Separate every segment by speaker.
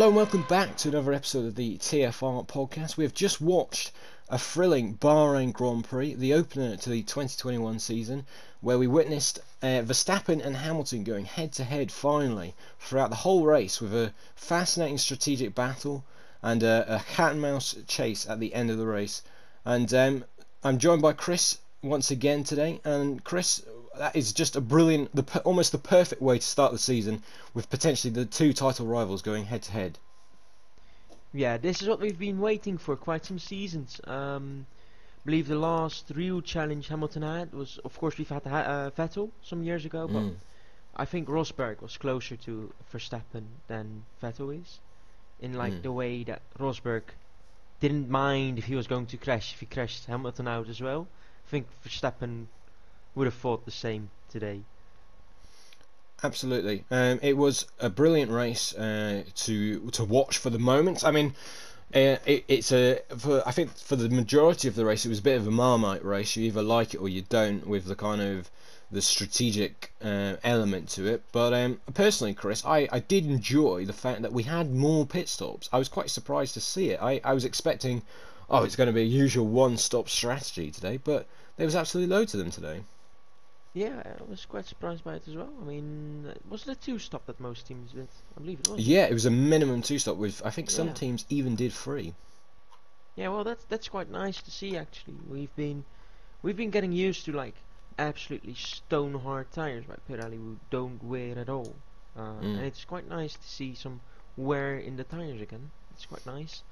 Speaker 1: Hello and welcome back to another episode of the TFR podcast. We have just watched a thrilling Bahrain Grand Prix, the opener to the 2021 season, where we witnessed uh, Verstappen and Hamilton going head to head finally throughout the whole race with a fascinating strategic battle and a, a cat and mouse chase at the end of the race. And um, I'm joined by Chris once again today. And Chris, that is just a brilliant, the almost the perfect way to start the season with potentially the two title rivals going head to head.
Speaker 2: Yeah, this is what we've been waiting for quite some seasons. Um, I believe the last real challenge Hamilton had was, of course, we've had uh, Vettel some years ago, but mm. I think Rosberg was closer to Verstappen than Vettel is, in like mm. the way that Rosberg didn't mind if he was going to crash if he crashed Hamilton out as well. I think Verstappen would have thought the same today.
Speaker 1: Absolutely, um, it was a brilliant race uh, to to watch for the moment. I mean, uh, it, it's a for I think for the majority of the race, it was a bit of a marmite race. You either like it or you don't, with the kind of the strategic uh, element to it. But um, personally, Chris, I, I did enjoy the fact that we had more pit stops. I was quite surprised to see it. I, I was expecting, oh, it's going to be a usual one-stop strategy today, but there was absolutely loads of them today.
Speaker 2: Yeah, I was quite surprised by it as well. I mean, was it a two-stop that most teams did? I believe it was.
Speaker 1: Yeah, it was a minimum two-stop. With I think some yeah. teams even did three.
Speaker 2: Yeah, well, that's that's quite nice to see. Actually, we've been we've been getting used to like absolutely stone-hard tires by Pirelli, who don't wear at all, uh, mm. and it's quite nice to see some wear in the tires again. It's quite nice.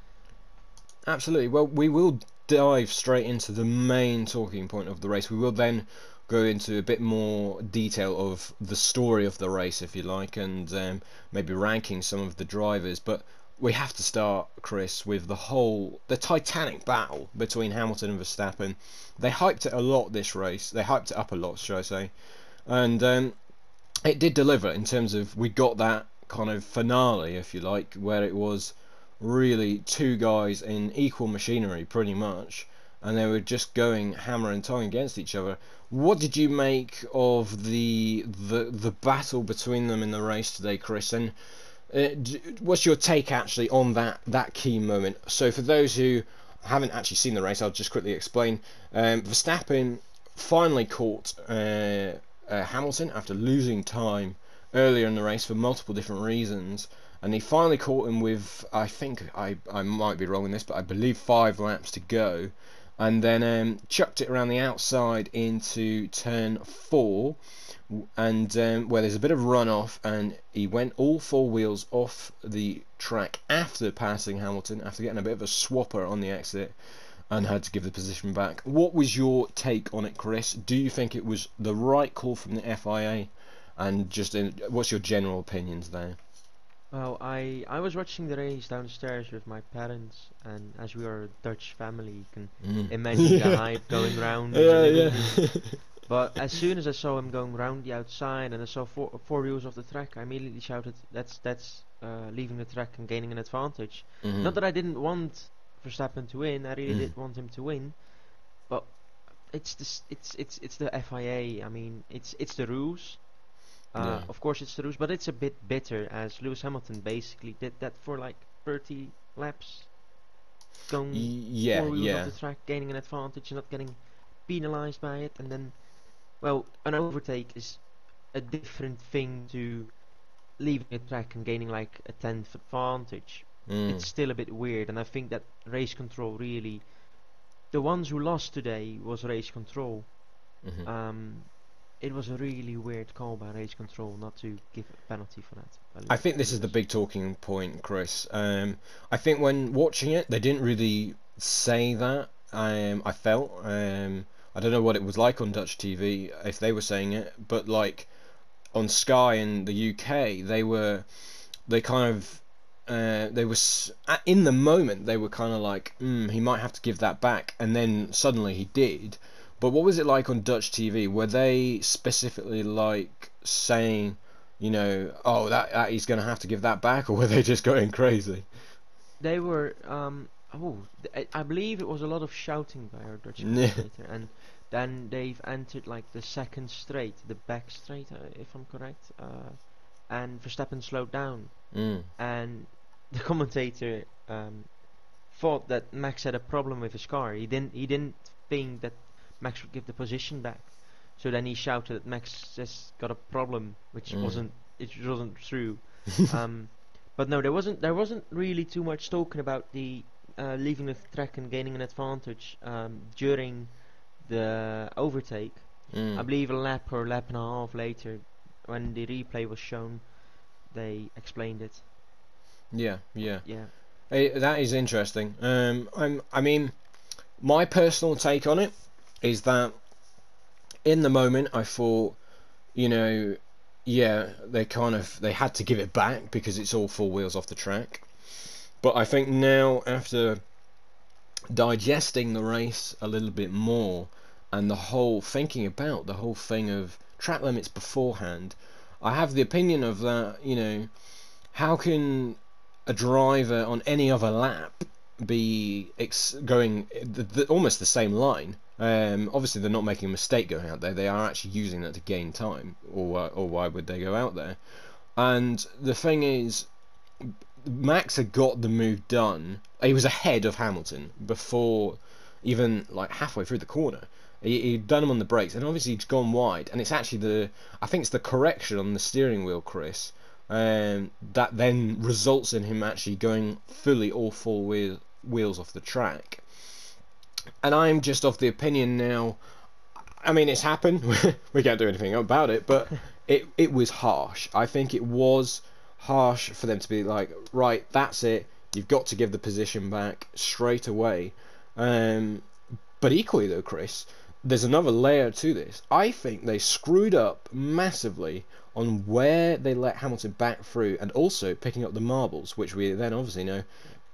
Speaker 1: Absolutely. Well, we will dive straight into the main talking point of the race. We will then go into a bit more detail of the story of the race, if you like, and um, maybe ranking some of the drivers. But we have to start, Chris, with the whole the Titanic battle between Hamilton and Verstappen. They hyped it a lot this race. They hyped it up a lot, should I say? And um, it did deliver in terms of we got that kind of finale, if you like, where it was really two guys in equal machinery, pretty much and they were just going hammer and tongue against each other. What did you make of the the the battle between them in the race today, Chris? And uh, what's your take actually on that that key moment? So for those who haven't actually seen the race, I'll just quickly explain. Um, Verstappen finally caught uh, uh, Hamilton after losing time earlier in the race for multiple different reasons and he finally caught him with I think I I might be wrong in this, but I believe five laps to go, and then um, chucked it around the outside into turn four and um, where there's a bit of runoff and he went all four wheels off the track after passing Hamilton after getting a bit of a swapper on the exit and had to give the position back. What was your take on it, Chris? Do you think it was the right call from the FIA? And just in, what's your general opinions there?
Speaker 2: Well, I I was watching the race downstairs with my parents, and as we are a Dutch family, you can mm. imagine the hype going round.
Speaker 1: Yeah, yeah.
Speaker 2: but as soon as I saw him going round the outside, and I saw four four wheels off the track, I immediately shouted, "That's that's uh, leaving the track and gaining an advantage." Mm -hmm. Not that I didn't want Verstappen to win, I really mm. did want him to win, but it's this it's it's it's the FIA. I mean, it's it's the rules. Uh, yeah. Of course, it's the rules, but it's a bit bitter as Lewis Hamilton basically did that for like 30 laps, going
Speaker 1: yeah,
Speaker 2: four
Speaker 1: yeah.
Speaker 2: off the track, gaining an advantage, and not getting penalized by it, and then, well, an overtake is a different thing to leaving the track and gaining like a tenth advantage. Mm. It's still a bit weird, and I think that race control really, the ones who lost today was race control. Mm -hmm. Um, it was a really weird call by Race Control not to give a penalty for that.
Speaker 1: I think this is the big talking point, Chris. Um, I think when watching it, they didn't really say that. Um, I felt. Um, I don't know what it was like on Dutch TV if they were saying it, but like on Sky in the UK, they were they kind of uh, they were in the moment they were kind of like mm, he might have to give that back, and then suddenly he did but what was it like on Dutch TV? Were they specifically like saying, you know, oh that, that he's going to have to give that back, or were they just going crazy?
Speaker 2: They were. Um, oh, I believe it was a lot of shouting by our Dutch commentator, and then they've entered like the second straight, the back straight, uh, if I'm correct. Uh, and Verstappen slowed down,
Speaker 1: mm.
Speaker 2: and the commentator um, thought that Max had a problem with his car. He didn't he didn't think that Max would give the position back. So then he shouted that Max has got a problem, which
Speaker 1: Mm.
Speaker 2: wasn't it wasn't true. um, but no, there wasn't there wasn't really too much talking about the uh, leaving the track and gaining an advantage um, during the overtake.
Speaker 1: Mm.
Speaker 2: I believe a lap or a lap and a half later, when the replay was shown, they explained it.
Speaker 1: Yeah, yeah.
Speaker 2: Yeah.
Speaker 1: Eh, that is interesting. Um, I'm, I mean, my personal take on it is that in the moment I thought, you know, yeah, they kind of they had to give it back because it's all four wheels off the track. But I think now after digesting the race a little bit more and the whole thinking about the whole thing of track limits beforehand, I have the opinion of that, you know, how can a driver on any other lap be going the, the, almost the same line. Um, obviously, they're not making a mistake going out there. They are actually using that to gain time, or uh, or why would they go out there? And the thing is, Max had got the move done. He was ahead of Hamilton before even like halfway through the corner. He, he'd done him on the brakes, and obviously he'd gone wide. And it's actually the I think it's the correction on the steering wheel, Chris, um, that then results in him actually going fully all four wheel, wheels off the track. And I'm just of the opinion now. I mean, it's happened. we can't do anything about it, but it it was harsh. I think it was harsh for them to be like, right, that's it. You've got to give the position back straight away. Um, but equally though, Chris, there's another layer to this. I think they screwed up massively on where they let Hamilton back through and also picking up the marbles, which we then obviously know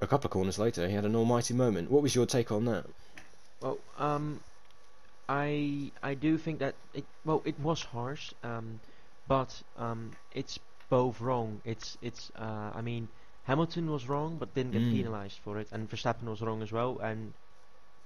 Speaker 1: a couple of corners later he had an almighty moment. What was your take on that?
Speaker 2: Well, um, I I do think that it well it was harsh, um, but um, it's both wrong. It's it's uh, I mean Hamilton was wrong, but didn't get
Speaker 1: Mm.
Speaker 2: penalized for it, and Verstappen was wrong as well, and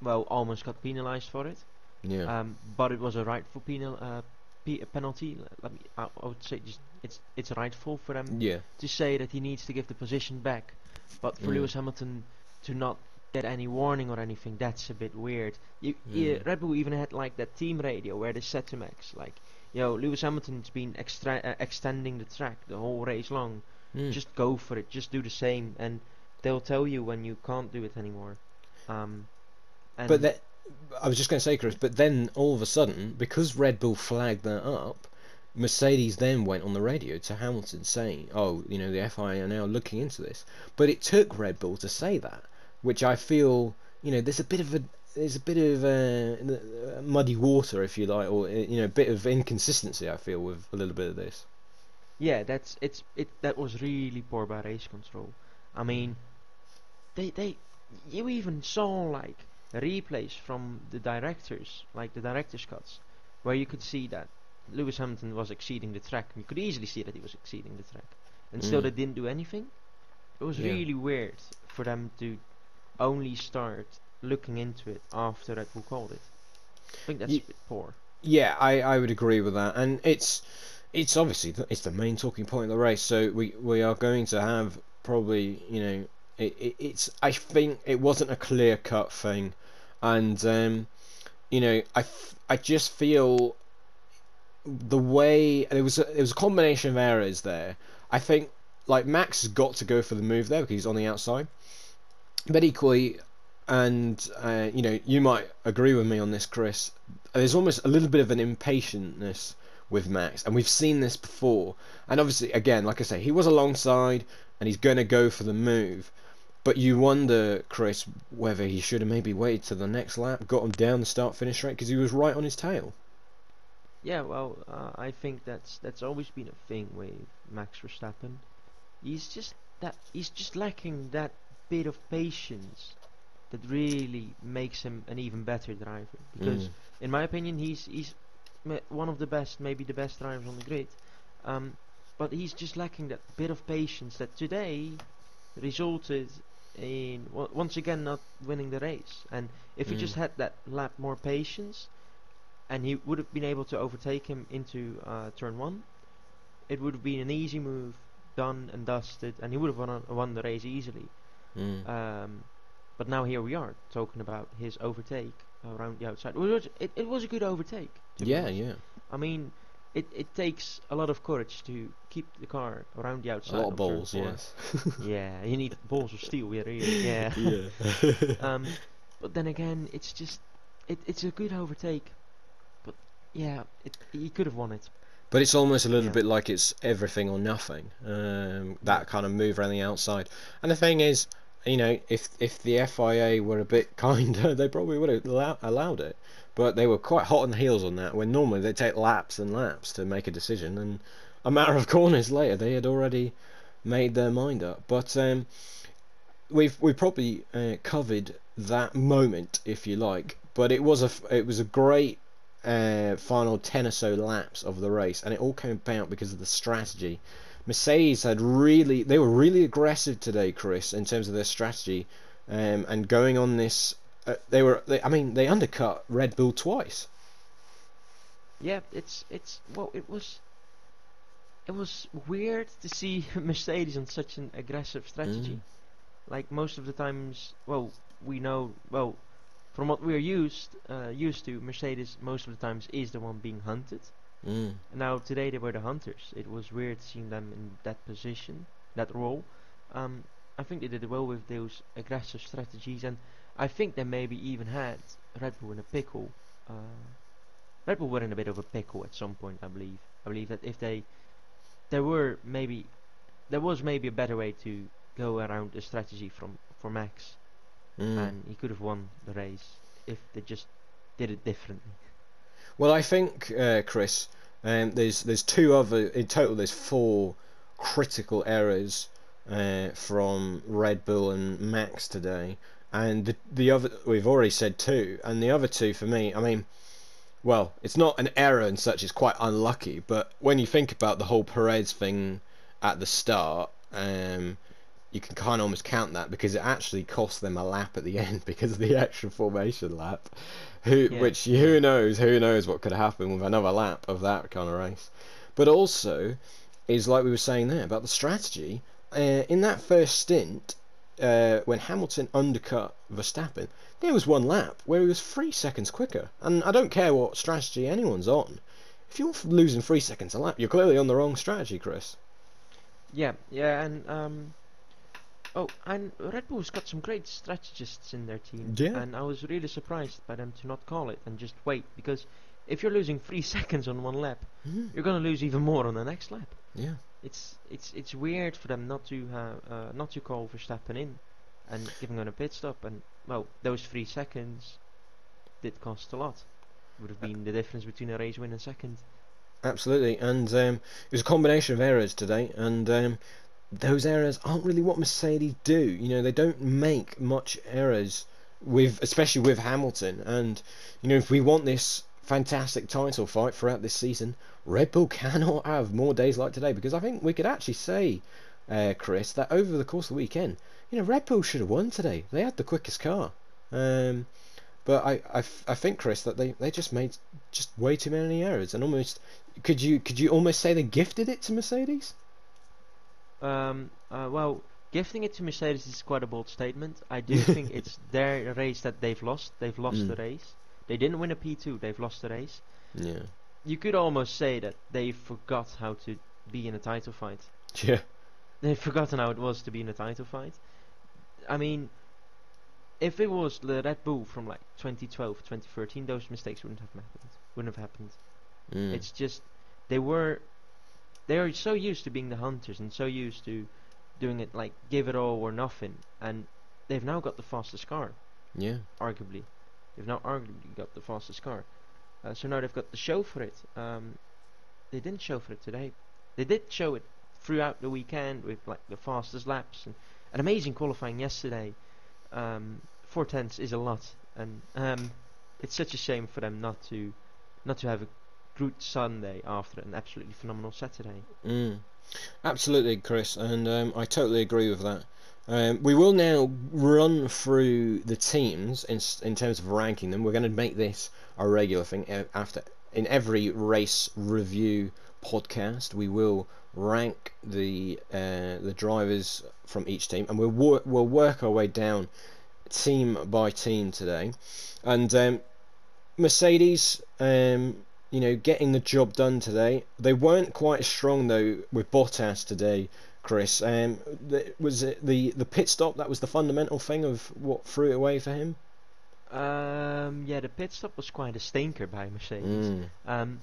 Speaker 2: well almost got penalized for it.
Speaker 1: Yeah.
Speaker 2: Um, but it was a rightful penal uh, pe- penalty. Let me, I, I would say just it's it's rightful for them
Speaker 1: yeah.
Speaker 2: to say that he needs to give the position back. But for
Speaker 1: Mm.
Speaker 2: Lewis Hamilton to not get any warning or anything, that's a bit weird. You, you,
Speaker 1: Mm.
Speaker 2: Red Bull even had like that team radio where they said to Max, like, "Yo, Lewis Hamilton's been extra- uh, extending the track the whole race long.
Speaker 1: Mm.
Speaker 2: Just go for it. Just do the same, and they'll tell you when you can't do it anymore." Um, and
Speaker 1: But that, I was just going to say, Chris. But then all of a sudden, because Red Bull flagged that up, Mercedes then went on the radio to Hamilton saying, "Oh, you know, the FIA are now looking into this." But it took Red Bull to say that, which I feel, you know, there's a bit of a there's a bit of uh, muddy water, if you like, or uh, you know, a bit of inconsistency. I feel with a little bit of this.
Speaker 2: Yeah, that's it's it. That was really poor by race control. I mean, they they you even saw like replays from the directors, like the director's cuts, where you could see that Lewis Hamilton was exceeding the track. You could easily see that he was exceeding the track, and still
Speaker 1: Mm.
Speaker 2: they didn't do anything. It was
Speaker 1: Yeah.
Speaker 2: really weird for them to only start looking into it after Red Bull called it. I think that's
Speaker 1: Ye-
Speaker 2: a bit poor.
Speaker 1: Yeah, I, I would agree with that, and it's it's obviously th- it's the main talking point of the race. So we we are going to have probably you know it, it it's I think it wasn't a clear cut thing, and um, you know I, f- I just feel the way it was a, it was a combination of errors there. I think like Max has got to go for the move there because he's on the outside, but equally. And uh, you know, you might agree with me on this, Chris there's almost a little bit of an impatientness with Max, and we've seen this before. And obviously, again, like I say, he was alongside, and he's going to go for the move. But you wonder, Chris, whether he should have maybe waited to the next lap, got him down the start-finish straight, because he was right on his tail.
Speaker 2: Yeah, well, uh, I think that's that's always been a thing with Max Verstappen. He's just that he's just lacking that bit of patience that really makes him an even better driver. Because
Speaker 1: Mm.
Speaker 2: in my opinion, he's he's one of the best, maybe the best drivers on the grid. Um, but he's just lacking that bit of patience that today resulted in once again not winning the race. And if he
Speaker 1: Mm.
Speaker 2: just had that lap more patience, and he would have been able to overtake him into uh, turn one, it would have been an easy move done and dusted, and he would have won, won the race easily.
Speaker 1: Mm.
Speaker 2: Um, but now here we are talking about his overtake around the outside. It was, it, it was a good overtake.
Speaker 1: Yeah, yeah.
Speaker 2: I mean, it, it takes a lot of courage to keep the car around the outside.
Speaker 1: A
Speaker 2: lot
Speaker 1: of balls, yes.
Speaker 2: yeah, you need balls of steel. Yeah, really. Yeah.
Speaker 1: yeah.
Speaker 2: um, but then again, it's just it, it's a good overtake. But yeah, it, he could have won it.
Speaker 1: But it's almost a little
Speaker 2: Yeah.
Speaker 1: bit like it's everything or nothing. Um, that kind of move around the outside. And the thing is, you know, if if the FIA were a bit kinder, they probably would have allow, allowed it. But they were quite hot on the heels on that. When normally they take laps and laps to make a decision, and a matter of corners later, they had already made their mind up. But um, we've we probably uh, covered that moment, if you like. But it was a it was a great uh, final 10 or so laps of the race, and it all came about because of the strategy. Mercedes had really, they were really aggressive today, Chris, in terms of their strategy, um, and going on this. Uh, they were, they, I mean, they undercut Red Bull twice.
Speaker 2: Yeah, it's it's well, it was it was weird to see Mercedes on such an aggressive strategy.
Speaker 1: Mm.
Speaker 2: Like most of the times, well, we know well from what we're used uh, used to, Mercedes most of the times is the one being hunted.
Speaker 1: Mm.
Speaker 2: Now today they were the hunters. It was weird seeing them in that position, that role. Um, I think they did well with those aggressive strategies, and I think they maybe even had Red Bull in a pickle. Uh, Red Bull were in a bit of a pickle at some point, I believe. I believe that if they, there were maybe, there was maybe a better way to go around the strategy from for Max,
Speaker 1: Mm.
Speaker 2: and he could have won the race if they just did it differently.
Speaker 1: Well, I think, uh, Chris, um, there's there's two other in total. There's four critical errors uh, from Red Bull and Max today, and the the other we've already said two, and the other two for me, I mean, well, it's not an error and such. It's quite unlucky, but when you think about the whole Perez thing at the start, um, you can kind of almost count that because it actually cost them a lap at the end because of the extra formation lap. Who,
Speaker 2: Yeah.
Speaker 1: which who knows? Who knows what could happen with another lap of that kind of race? But also, is like we were saying there about the strategy. Uh, in that first stint, uh, when Hamilton undercut Verstappen, there was one lap where he was three seconds quicker. And I don't care what strategy anyone's on. If you're losing three seconds a lap, you're clearly on the wrong strategy, Chris.
Speaker 2: Yeah, yeah, and um, oh, and Red Bull's got some great strategists in their team.
Speaker 1: Yeah.
Speaker 2: And I was really surprised by them to not call it and just wait because if you're losing three seconds on one lap,
Speaker 1: Mhm.
Speaker 2: you're gonna lose even more on the next lap.
Speaker 1: Yeah.
Speaker 2: It's it's it's weird for them not to have uh, not to call Verstappen in and giving on a pit stop. And well, those three seconds did cost a lot. Would have been the difference between a race win and second.
Speaker 1: Absolutely, and um, it was a combination of errors today, and um, those errors aren't really what Mercedes do. You know, they don't make much errors with, especially with Hamilton. And you know, if we want this fantastic title fight throughout this season, Red Bull cannot have more days like today because I think we could actually say, uh, Chris, that over the course of the weekend, you know, Red Bull should have won today. They had the quickest car. Um, but I think Chris that they, they just made just way too many errors and almost could you could you almost say they gifted it to Mercedes?
Speaker 2: Um, uh, well, gifting it to Mercedes is quite a bold statement. I do think it's their race that they've lost. They've lost
Speaker 1: Mm.
Speaker 2: the race. They didn't win a P2. They've lost the race.
Speaker 1: Yeah.
Speaker 2: You could almost say that they forgot how to be in a title fight.
Speaker 1: Yeah.
Speaker 2: They've forgotten how it was to be in a title fight. I mean, if it was the Red Bull from like 2012, 2013, those mistakes wouldn't have happened. Wouldn't have happened.
Speaker 1: Mm.
Speaker 2: It's just they were they are so used to being the hunters and so used to doing it like give it all or nothing, and they've now got the fastest car,
Speaker 1: yeah.
Speaker 2: arguably. They've now arguably got the fastest car, uh, so now they've got the show for it. Um, they didn't show for it today. They did show it throughout the weekend with like the fastest laps and an amazing qualifying yesterday. Um, four tenths is a lot, and um, it's such a shame for them not to not to have a good Sunday after an absolutely phenomenal Saturday.
Speaker 1: Mm. Absolutely, Chris, and um, I totally agree with that. Um, we will now run through the teams in in terms of ranking them. We're going to make this a regular thing uh, after in every race review podcast, we will rank the uh, the drivers from each team, and we'll wor- we'll work our way down team by team today. And um, Mercedes, um, you know, getting the job done today. They weren't quite as strong though with Bottas today. Chris, um, the, was it the the pit stop that was the fundamental thing of what threw it away for him?
Speaker 2: Um, yeah, the pit stop was quite a stinker by Mercedes.
Speaker 1: Mm.
Speaker 2: Um,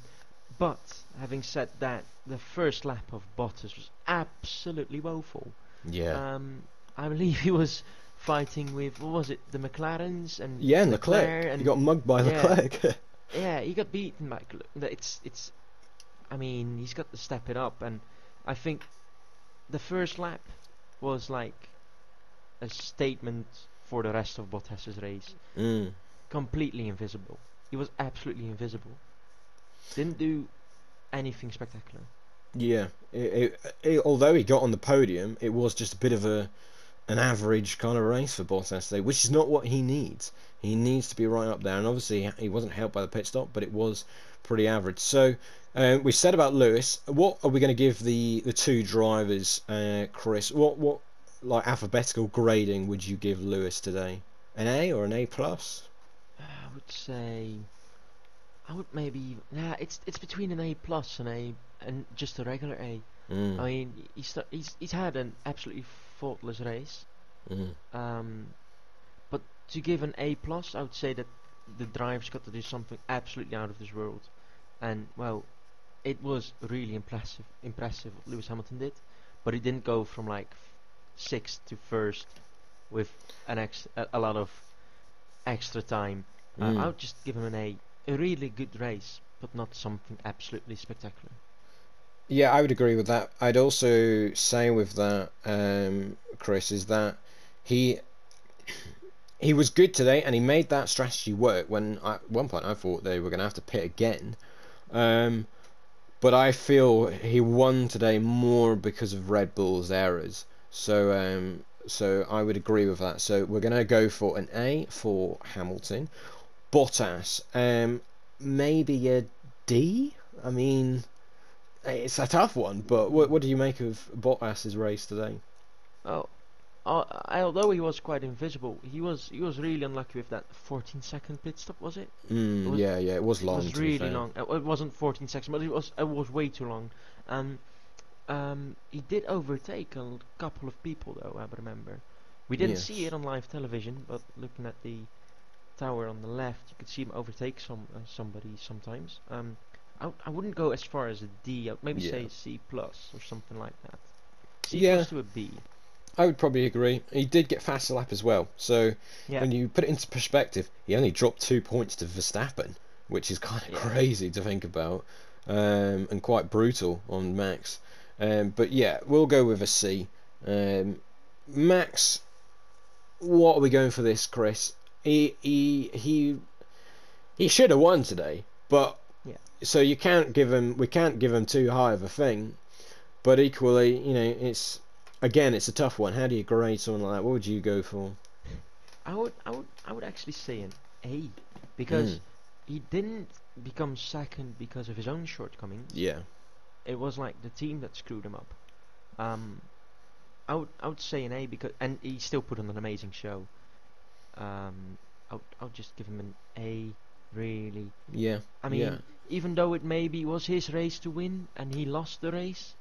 Speaker 2: but having said that, the first lap of Bottas was absolutely woeful.
Speaker 1: Yeah.
Speaker 2: Um, I believe he was fighting with what was it, the McLarens and
Speaker 1: yeah, and Leclerc.
Speaker 2: Leclerc and
Speaker 1: he got mugged by
Speaker 2: yeah.
Speaker 1: Leclerc.
Speaker 2: yeah, he got beaten by. It's it's. I mean, he's got to step it up, and I think the first lap was like a statement for the rest of Bottas's race.
Speaker 1: mm.
Speaker 2: Completely invisible. He was absolutely invisible. Didn't do anything spectacular.
Speaker 1: Yeah. It, it, it, although he got on the podium, it was just a bit of a an average kind of race for Bottas today, which is not what he needs. He needs to be right up there, and obviously he wasn't helped by the pit stop, but it was pretty average. So uh, we said about Lewis. What are we going to give the the two drivers, uh, Chris? What what like alphabetical grading would you give Lewis today? An A or an A plus?
Speaker 2: I would say. I would maybe. Nah, it's it's between an A plus and a and just a regular A.
Speaker 1: Mm.
Speaker 2: I mean, he's he's he's had an absolutely faultless race.
Speaker 1: Mm.
Speaker 2: Um, but to give an A plus, I would say that the driver's got to do something absolutely out of this world, and well, it was really impressive. Impressive what Lewis Hamilton did, but he didn't go from like f- sixth to first with an ex a, a lot of extra time. Uh,
Speaker 1: Mm.
Speaker 2: I would just give him an A. A really good race, but not something absolutely spectacular.
Speaker 1: Yeah, I would agree with that. I'd also say with that, um, Chris, is that he he was good today, and he made that strategy work. When at one point I thought they were going to have to pit again, um, but I feel he won today more because of Red Bull's errors. So um, so I would agree with that. So we're going to go for an A for Hamilton. Bottas, um, maybe a D. I mean, it's a tough one, but what what do you make of Bottas's race today?
Speaker 2: Oh, uh, although he was quite invisible, he was he was really unlucky with that 14 second pit stop. Was it?
Speaker 1: Mm,
Speaker 2: was-
Speaker 1: yeah, yeah, it was long.
Speaker 2: it was really long. It wasn't 14 seconds, but it was it was way too long. Um, um, he did overtake a couple of people though. I remember. We didn't see it on live television, but looking at the tower on the left, you could see him overtake some uh, somebody sometimes. Um, I, I wouldn't go as far as a D. I'd maybe
Speaker 1: Yeah.
Speaker 2: say C plus or something like that. C
Speaker 1: Yeah.
Speaker 2: plus to a B.
Speaker 1: I would probably agree. He did get faster lap as well. So
Speaker 2: Yeah.
Speaker 1: when you put it into perspective, he only dropped two points to Verstappen, which is kind of
Speaker 2: Yeah.
Speaker 1: crazy to think about, um, and quite brutal on Max. Um, but yeah, we'll go with a C. Um, Max, what are we going for this, Chris? He he he he should have won today, but. So you can't give him we can't give him too high of a thing. But equally, you know, it's again it's a tough one. How do you grade someone like that? What would you go for?
Speaker 2: I would, I would, I would actually say an A, because
Speaker 1: Mm.
Speaker 2: he didn't become second because of his own shortcomings.
Speaker 1: Yeah.
Speaker 2: It was like the team that screwed him up. Um, I would, I would say an A because, and he still put on an amazing show. Um, I'll I would just give him an A, really.
Speaker 1: Yeah.
Speaker 2: I mean,
Speaker 1: yeah.
Speaker 2: Even though it maybe was his race to win and he lost the race,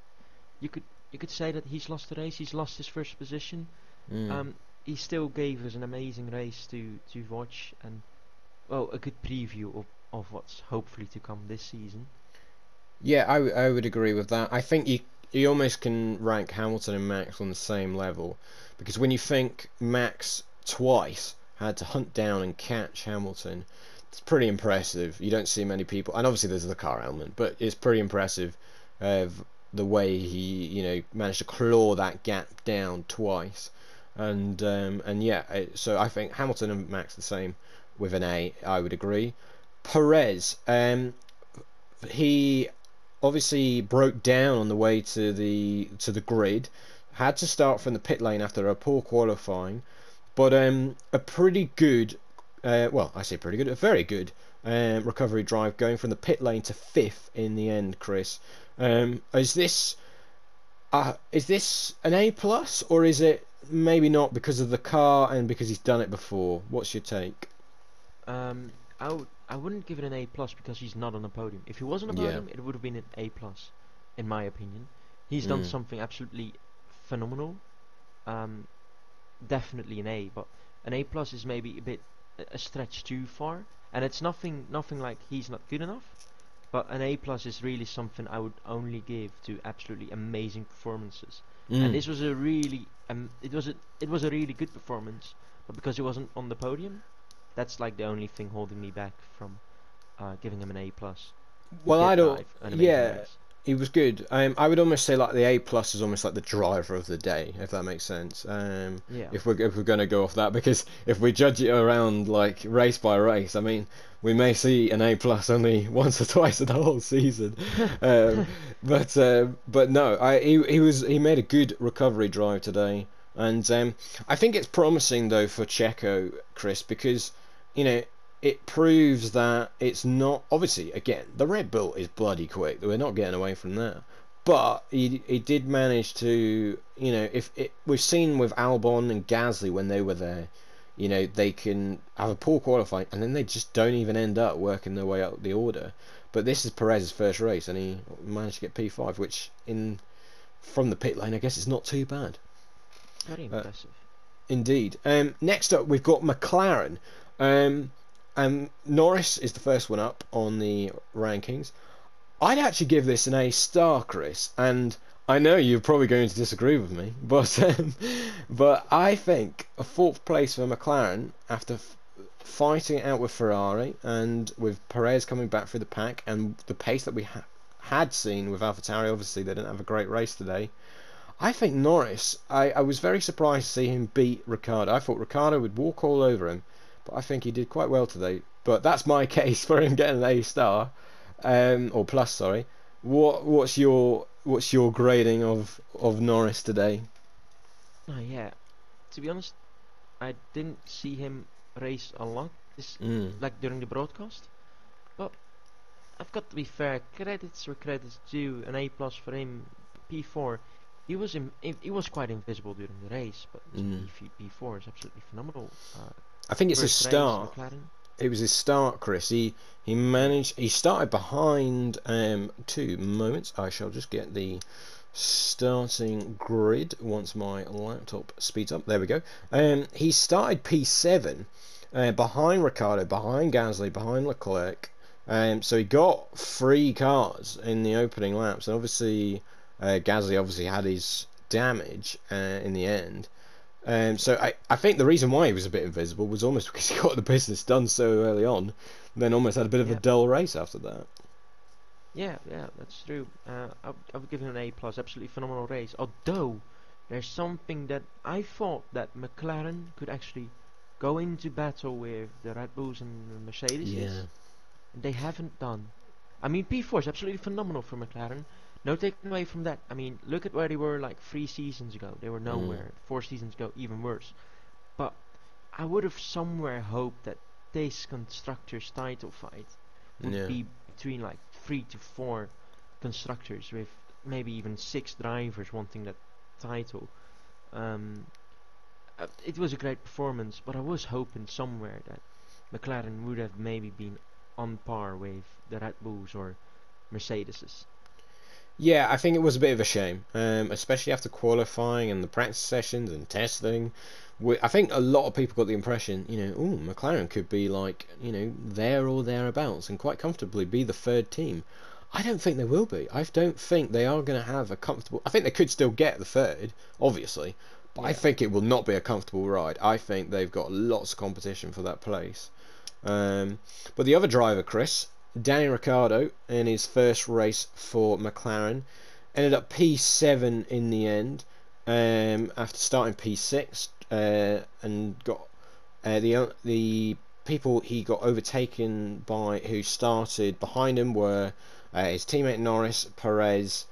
Speaker 2: you could, you could say that he's lost the race. He's lost his first position.
Speaker 1: Mm.
Speaker 2: Um, he still gave us an amazing race to to watch and well a good preview of of what's hopefully to come this season.
Speaker 1: Yeah, I, w- I would agree with that. I think you you almost can rank Hamilton and Max on the same level because when you think Max twice had to hunt down and catch Hamilton, it's pretty impressive. You don't see many people, and obviously there's the car element, but it's pretty impressive of the way he you know managed to claw that gap down twice, and um, and yeah, so I think Hamilton and Max the same with an A. I would agree. Perez, um, he obviously broke down on the way to the to the grid. Had to start from the pit lane after a poor qualifying, but um, a pretty good uh, well, I say pretty good, a very good um, recovery drive, going from the pit lane to fifth in the end. Chris, um, is this uh, is this an A plus or is it maybe not because of the car and because he's done it before? What's your take?
Speaker 2: Um, I would I wouldn't give it an A plus because he's not on the podium. If he was on the
Speaker 1: Yeah.
Speaker 2: podium, it would have been an A plus, in my opinion. He's done
Speaker 1: Mm.
Speaker 2: something absolutely phenomenal. Um, definitely an A, but an A plus is maybe a bit a- stretch too far, and it's nothing nothing like he's not good enough. But an A plus is really something I would only give to absolutely amazing performances.
Speaker 1: Mm.
Speaker 2: And this was a really um, it was a it was a really good performance, but because he wasn't on the podium, that's like the only thing holding me back from uh, giving him an A plus.
Speaker 1: well, I don't.
Speaker 2: drive, an amazing
Speaker 1: Yeah,
Speaker 2: race.
Speaker 1: He was good. Um, I would almost say like the A plus is almost like the driver of the day, if that makes sense. Um,
Speaker 2: Yeah.
Speaker 1: if we're if we're going to go off that because if we judge it around like race by race, I mean we may see an A plus only once or twice in the whole season. um, but uh, but no, I he he was he made a good recovery drive today, and um, I think it's promising though for Checo, Chris, because you know it proves that it's not obviously again the Red Bull is bloody quick. We're not getting away from that. But he he did manage to you know if it we've seen with Albon and Gasly when they were there, you know they can have a poor qualifying and then they just don't even end up working their way up the order. But this is Perez's first race and he managed to get P5, which in from the pit lane I guess it's not too bad.
Speaker 2: Very
Speaker 1: uh,
Speaker 2: impressive.
Speaker 1: Indeed. Um, next up, we've got McLaren. Um, and Norris is the first one up on the rankings. I'd actually give this an A star, Chris, and I know you're probably going to disagree with me, but um, but I think a fourth place for McLaren after fighting it out with Ferrari and with Perez coming back through the pack and the pace that we ha- had seen with AlphaTauri. Obviously, they didn't have a great race today. I think Norris, I, I was very surprised to see him beat Ricciardo. I thought Ricciardo would walk all over him, but I think he did quite well today. But that's my case for him getting an A star, um, or plus, sorry. What what's your what's your grading of of Norris today?
Speaker 2: Oh yeah. To be honest, I didn't see him race a lot this
Speaker 1: Mm.
Speaker 2: like during the broadcast. But I've got to be fair. Credits where credits due. An A plus for him. P4. He was in, he was quite invisible during the race, but
Speaker 1: Mm.
Speaker 2: P, P4 is absolutely phenomenal. Uh,
Speaker 1: I think it's his start.
Speaker 2: McLaren.
Speaker 1: It was his start, Chris. He he managed. He started behind. Um, two moments. I shall just get the starting grid once my laptop speeds up. There we go. Um, he started P7 uh, behind Ricciardo, behind Gasly, behind Leclerc. Um, so he got three cars in the opening laps, and obviously uh, Gasly obviously had his damage uh, in the end. Um, so I, I think the reason why he was a bit invisible was almost because he got the business done so early on, then almost had a bit of a dull race after that.
Speaker 2: Yeah, yeah, that's true. Uh, I, would- I would give him an A plus. Absolutely phenomenal race. Although there's something that I thought that McLaren could actually go into battle with the Red Bulls and the Mercedes.
Speaker 1: Yeah.
Speaker 2: They haven't done. I mean, P4 is absolutely phenomenal for McLaren. No taking away from that. I mean, look at where they were like three seasons ago. They were nowhere. Four seasons ago, even worse. But I would have somewhere hoped that this constructors title fight would
Speaker 1: Yeah.
Speaker 2: be between like three to four constructors with maybe even six drivers wanting that title. Um, uh, it was a great performance, but I was hoping somewhere that McLaren would have maybe been on par with the Red Bulls or Mercedeses.
Speaker 1: Yeah, I think it was a bit of a shame, um, especially after qualifying and the practice sessions and testing. We, I think a lot of people got the impression, you know, oh, McLaren could be like, you know, there or thereabouts and quite comfortably be the third team. I don't think they will be. I don't think they are going to have a comfortable. I think they could still get the third, obviously, but I think it will not be a comfortable ride. I think they've got lots of competition for that place. Um, but the other driver, Chris, Danny Ricciardo, in his first race for McLaren, ended up P7 in the end um, after starting P6 uh, and got uh, the o- the people he got overtaken by who started behind him were uh, his teammate Norris, Perez,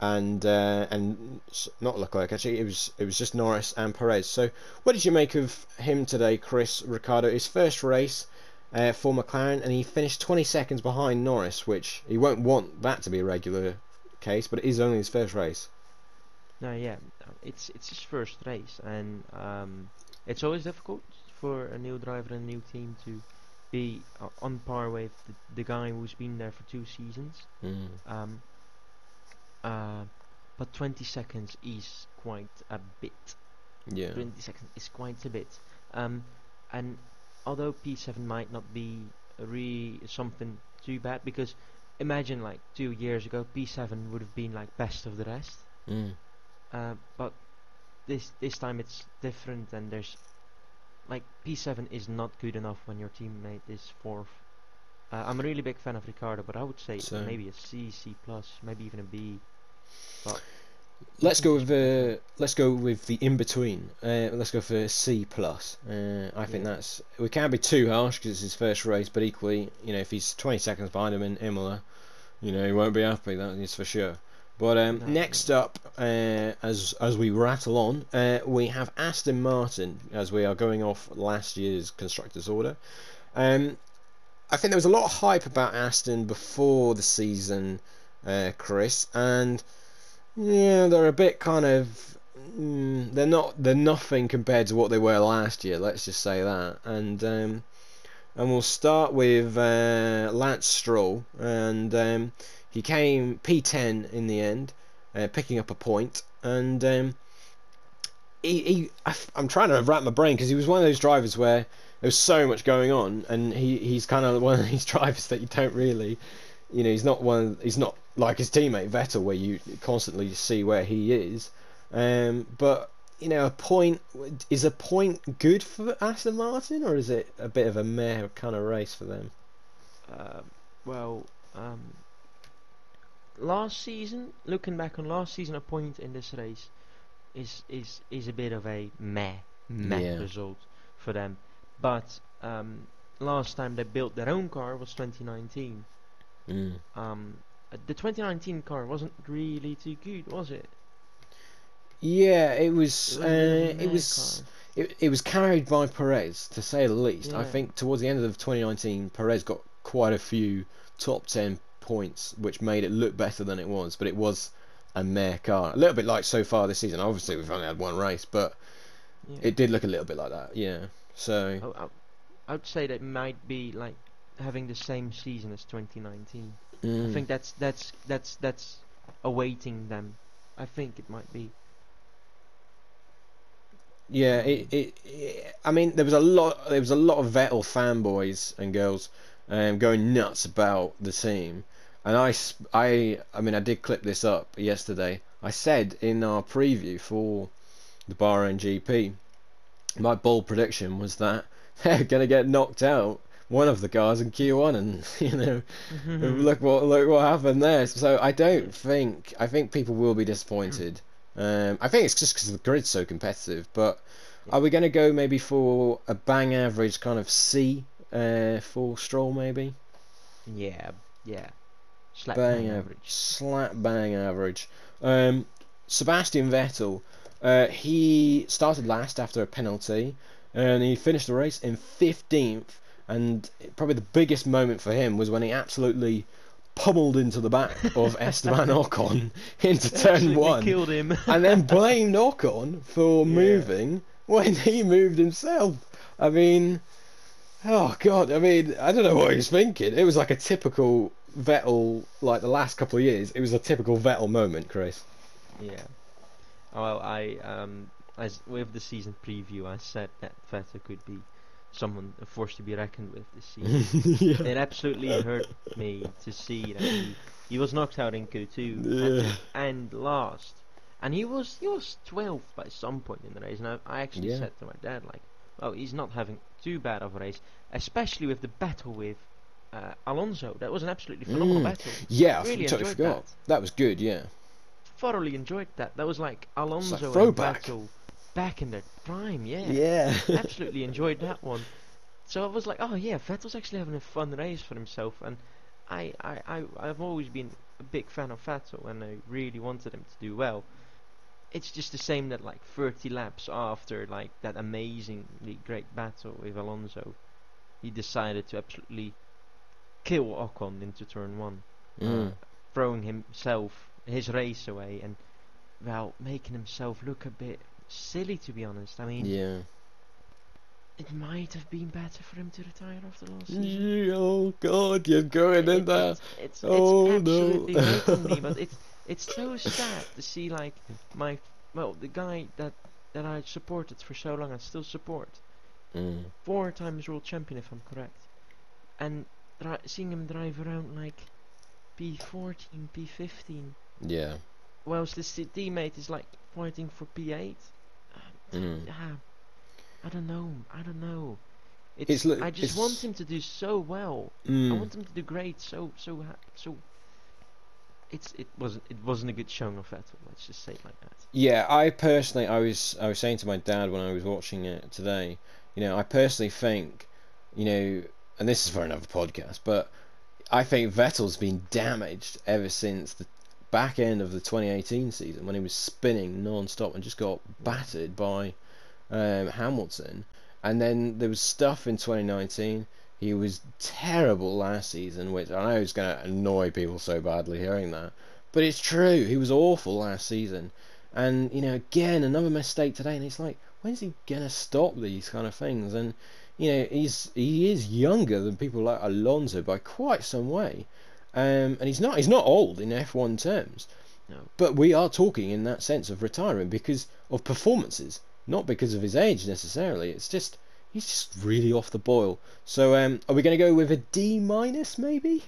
Speaker 1: and uh, and not Leclerc actually. It was it was just Norris and Perez. So, what did you make of him today, Chris Ricciardo? His first race uh, for McLaren, and he finished 20 seconds behind Norris, which he won't want that to be a regular case, but it is only his first race.
Speaker 2: No, yeah, it's it's his first race, and um, it's always difficult for a new driver and a new team to be uh, on par with the, the, guy who's been there for two seasons.
Speaker 1: Mm.
Speaker 2: Um, uh, but 20 seconds is quite a bit.
Speaker 1: Yeah.
Speaker 2: 20 seconds is quite a bit. Um, and although P7 might not be re something too bad, because imagine like two years ago P7 would have been like best of the rest.
Speaker 1: Mm.
Speaker 2: Uh, but this this time it's different, and there's like P7 is not good enough when your teammate is fourth. Uh, I'm a really big fan of Ricciardo but I would say so. maybe a C, C plus, maybe even a B. But
Speaker 1: let's go with the let's go with the in between. Uh, let's go for C plus. Uh, I think yeah. that's we can't be too harsh because it's his first race, but equally, you know, if he's 20 seconds behind him in Imola, you know, he won't be happy. That is for sure. But um, no, next no. up, uh, as as we rattle on, uh, we have Aston Martin as we are going off last year's constructors order. Um, I think there was a lot of hype about Aston before the season, uh, Chris, and yeah, they're a bit kind of mm, they're not they're nothing compared to what they were last year. Let's just say that, and um, and we'll start with uh, Lance Stroll and. Um, he came P10 in the end, uh, picking up a point, and um, he, he I, am trying to wrap my brain because he was one of those drivers where there was so much going on, and he, he's kind of one of these drivers that you don't really, you know, he's not one, he's not like his teammate Vettel where you constantly see where he is, um, but you know, a point is a point good for Aston Martin, or is it a bit of a meh kind of race for them?
Speaker 2: Uh, well, um, last season, looking back on last season, a point in this race is is is a bit of a meh meh yeah. result for them. But um, last time they built their own car was 2019.
Speaker 1: Mm.
Speaker 2: Um, the 2019 car wasn't really too good, was it?
Speaker 1: Yeah, it was. Uh, it, was it, it was carried by Perez, to say the least. Yeah. I think towards the end of 2019, Perez got quite a few top 10 points, which made it look better than it was. But it was a meh car, a little bit like so far this season. Obviously, we've only had one race, but yeah. it did look a little bit like that. Yeah. So.
Speaker 2: Oh, I would say that it might be like having the same season as 2019. Mm. I think that's that's that's that's awaiting them. I think it might be.
Speaker 1: Yeah, it, it, it, I mean, there was a lot. There was a lot of Vettel fanboys and girls um, going nuts about the team, and I, I, I mean, I did clip this up yesterday. I said in our preview for the Bahrain GP, my bold prediction was that they're going to get knocked out one of the cars in Q1, and you know, mm-hmm. look what look what happened there. So I don't think I think people will be disappointed. Um, I think it's just because the grid's so competitive. But are we going to go maybe for a bang average kind of C uh, for Stroll maybe?
Speaker 2: Yeah, yeah.
Speaker 1: Slap bang, bang average. Slap bang average. Um, Sebastian Vettel, uh, he started last after a penalty, and he finished the race in 15th. And probably the biggest moment for him was when he absolutely pummeled into the back of Esteban Ocon into turn one,
Speaker 2: killed him,
Speaker 1: and then blamed Ocon for yeah. moving when he moved himself. I mean, oh god, I mean, I don't know what he was thinking. It was like a typical Vettel, like the last couple of years. It was a typical Vettel moment, Chris.
Speaker 2: Yeah. Well, I um, as with the season preview, I said that Vettel could be someone a force to be reckoned with this season. yeah. It absolutely hurt me to see that he, he was knocked out in Q2 yeah. and, last. And he was he was 12th by some point in the race. And I, I actually yeah. said to my dad, like, oh, he's not having too bad of a race, especially with the battle with uh, Alonso. That was an absolutely phenomenal mm. battle.
Speaker 1: Yeah, really I totally forgot. That. that. was good, yeah.
Speaker 2: Thoroughly enjoyed that. That was like Alonso like and Vettel back in the prime, yeah.
Speaker 1: Yeah.
Speaker 2: Absolutely enjoyed that one. So I was like, oh yeah, Vettel's actually having a fun race for himself, and I, I, I, I've always been a big fan of Vettel and I really wanted him to do well. It's just the same that like 30 laps after like that amazingly great battle with Alonso, he decided to absolutely kill Ocon into turn one,
Speaker 1: Mm.
Speaker 2: uh, throwing himself his race away and well making himself look a bit silly to be honest. I mean,
Speaker 1: Yeah.
Speaker 2: it might have been better for him to retire after last season.
Speaker 1: Oh God, you're going in
Speaker 2: It-
Speaker 1: there.
Speaker 2: It's, it's,
Speaker 1: Oh,
Speaker 2: it's absolutely
Speaker 1: no.
Speaker 2: me, but it's it's so sad to see like my well the guy that that I supported for so long and still support
Speaker 1: Mm.
Speaker 2: four times world champion if I'm correct, and dri- seeing him drive around like P14, P15,
Speaker 1: Yeah.
Speaker 2: whilst his teammate is like fighting for P8.
Speaker 1: Mm.
Speaker 2: Ah, I don't know. I don't know.
Speaker 1: It's
Speaker 2: It's,
Speaker 1: li-
Speaker 2: I just
Speaker 1: it's-
Speaker 2: want him to do so well. I
Speaker 1: Mm.
Speaker 2: want him to do great. So so so. It's it wasn't it wasn't a good showing of Vettel. Let's just say it like that.
Speaker 1: Yeah, I personally, I was, I was saying to my dad when I was watching it today. You know, I personally think, you know, and this is for another podcast, but I think Vettel's been damaged ever since the back end of the 2018 season when he was spinning non-stop and just got battered by um, Hamilton. And then there was stuff in 2019. He was terrible last season, which I know is going to annoy people so badly hearing that. But it's true. He was awful last season. And, you know, again, another mistake today. And it's like, when's he going to stop these kind of things? And, you know, he's he is younger than people like Alonso by quite some way. Um, and he's not he's not old in F1 terms.
Speaker 2: No.
Speaker 1: But we are talking in that sense of retiring because of performances, not because of his age necessarily. It's just he's just really off the boil. So um, are we going to go with a D minus maybe?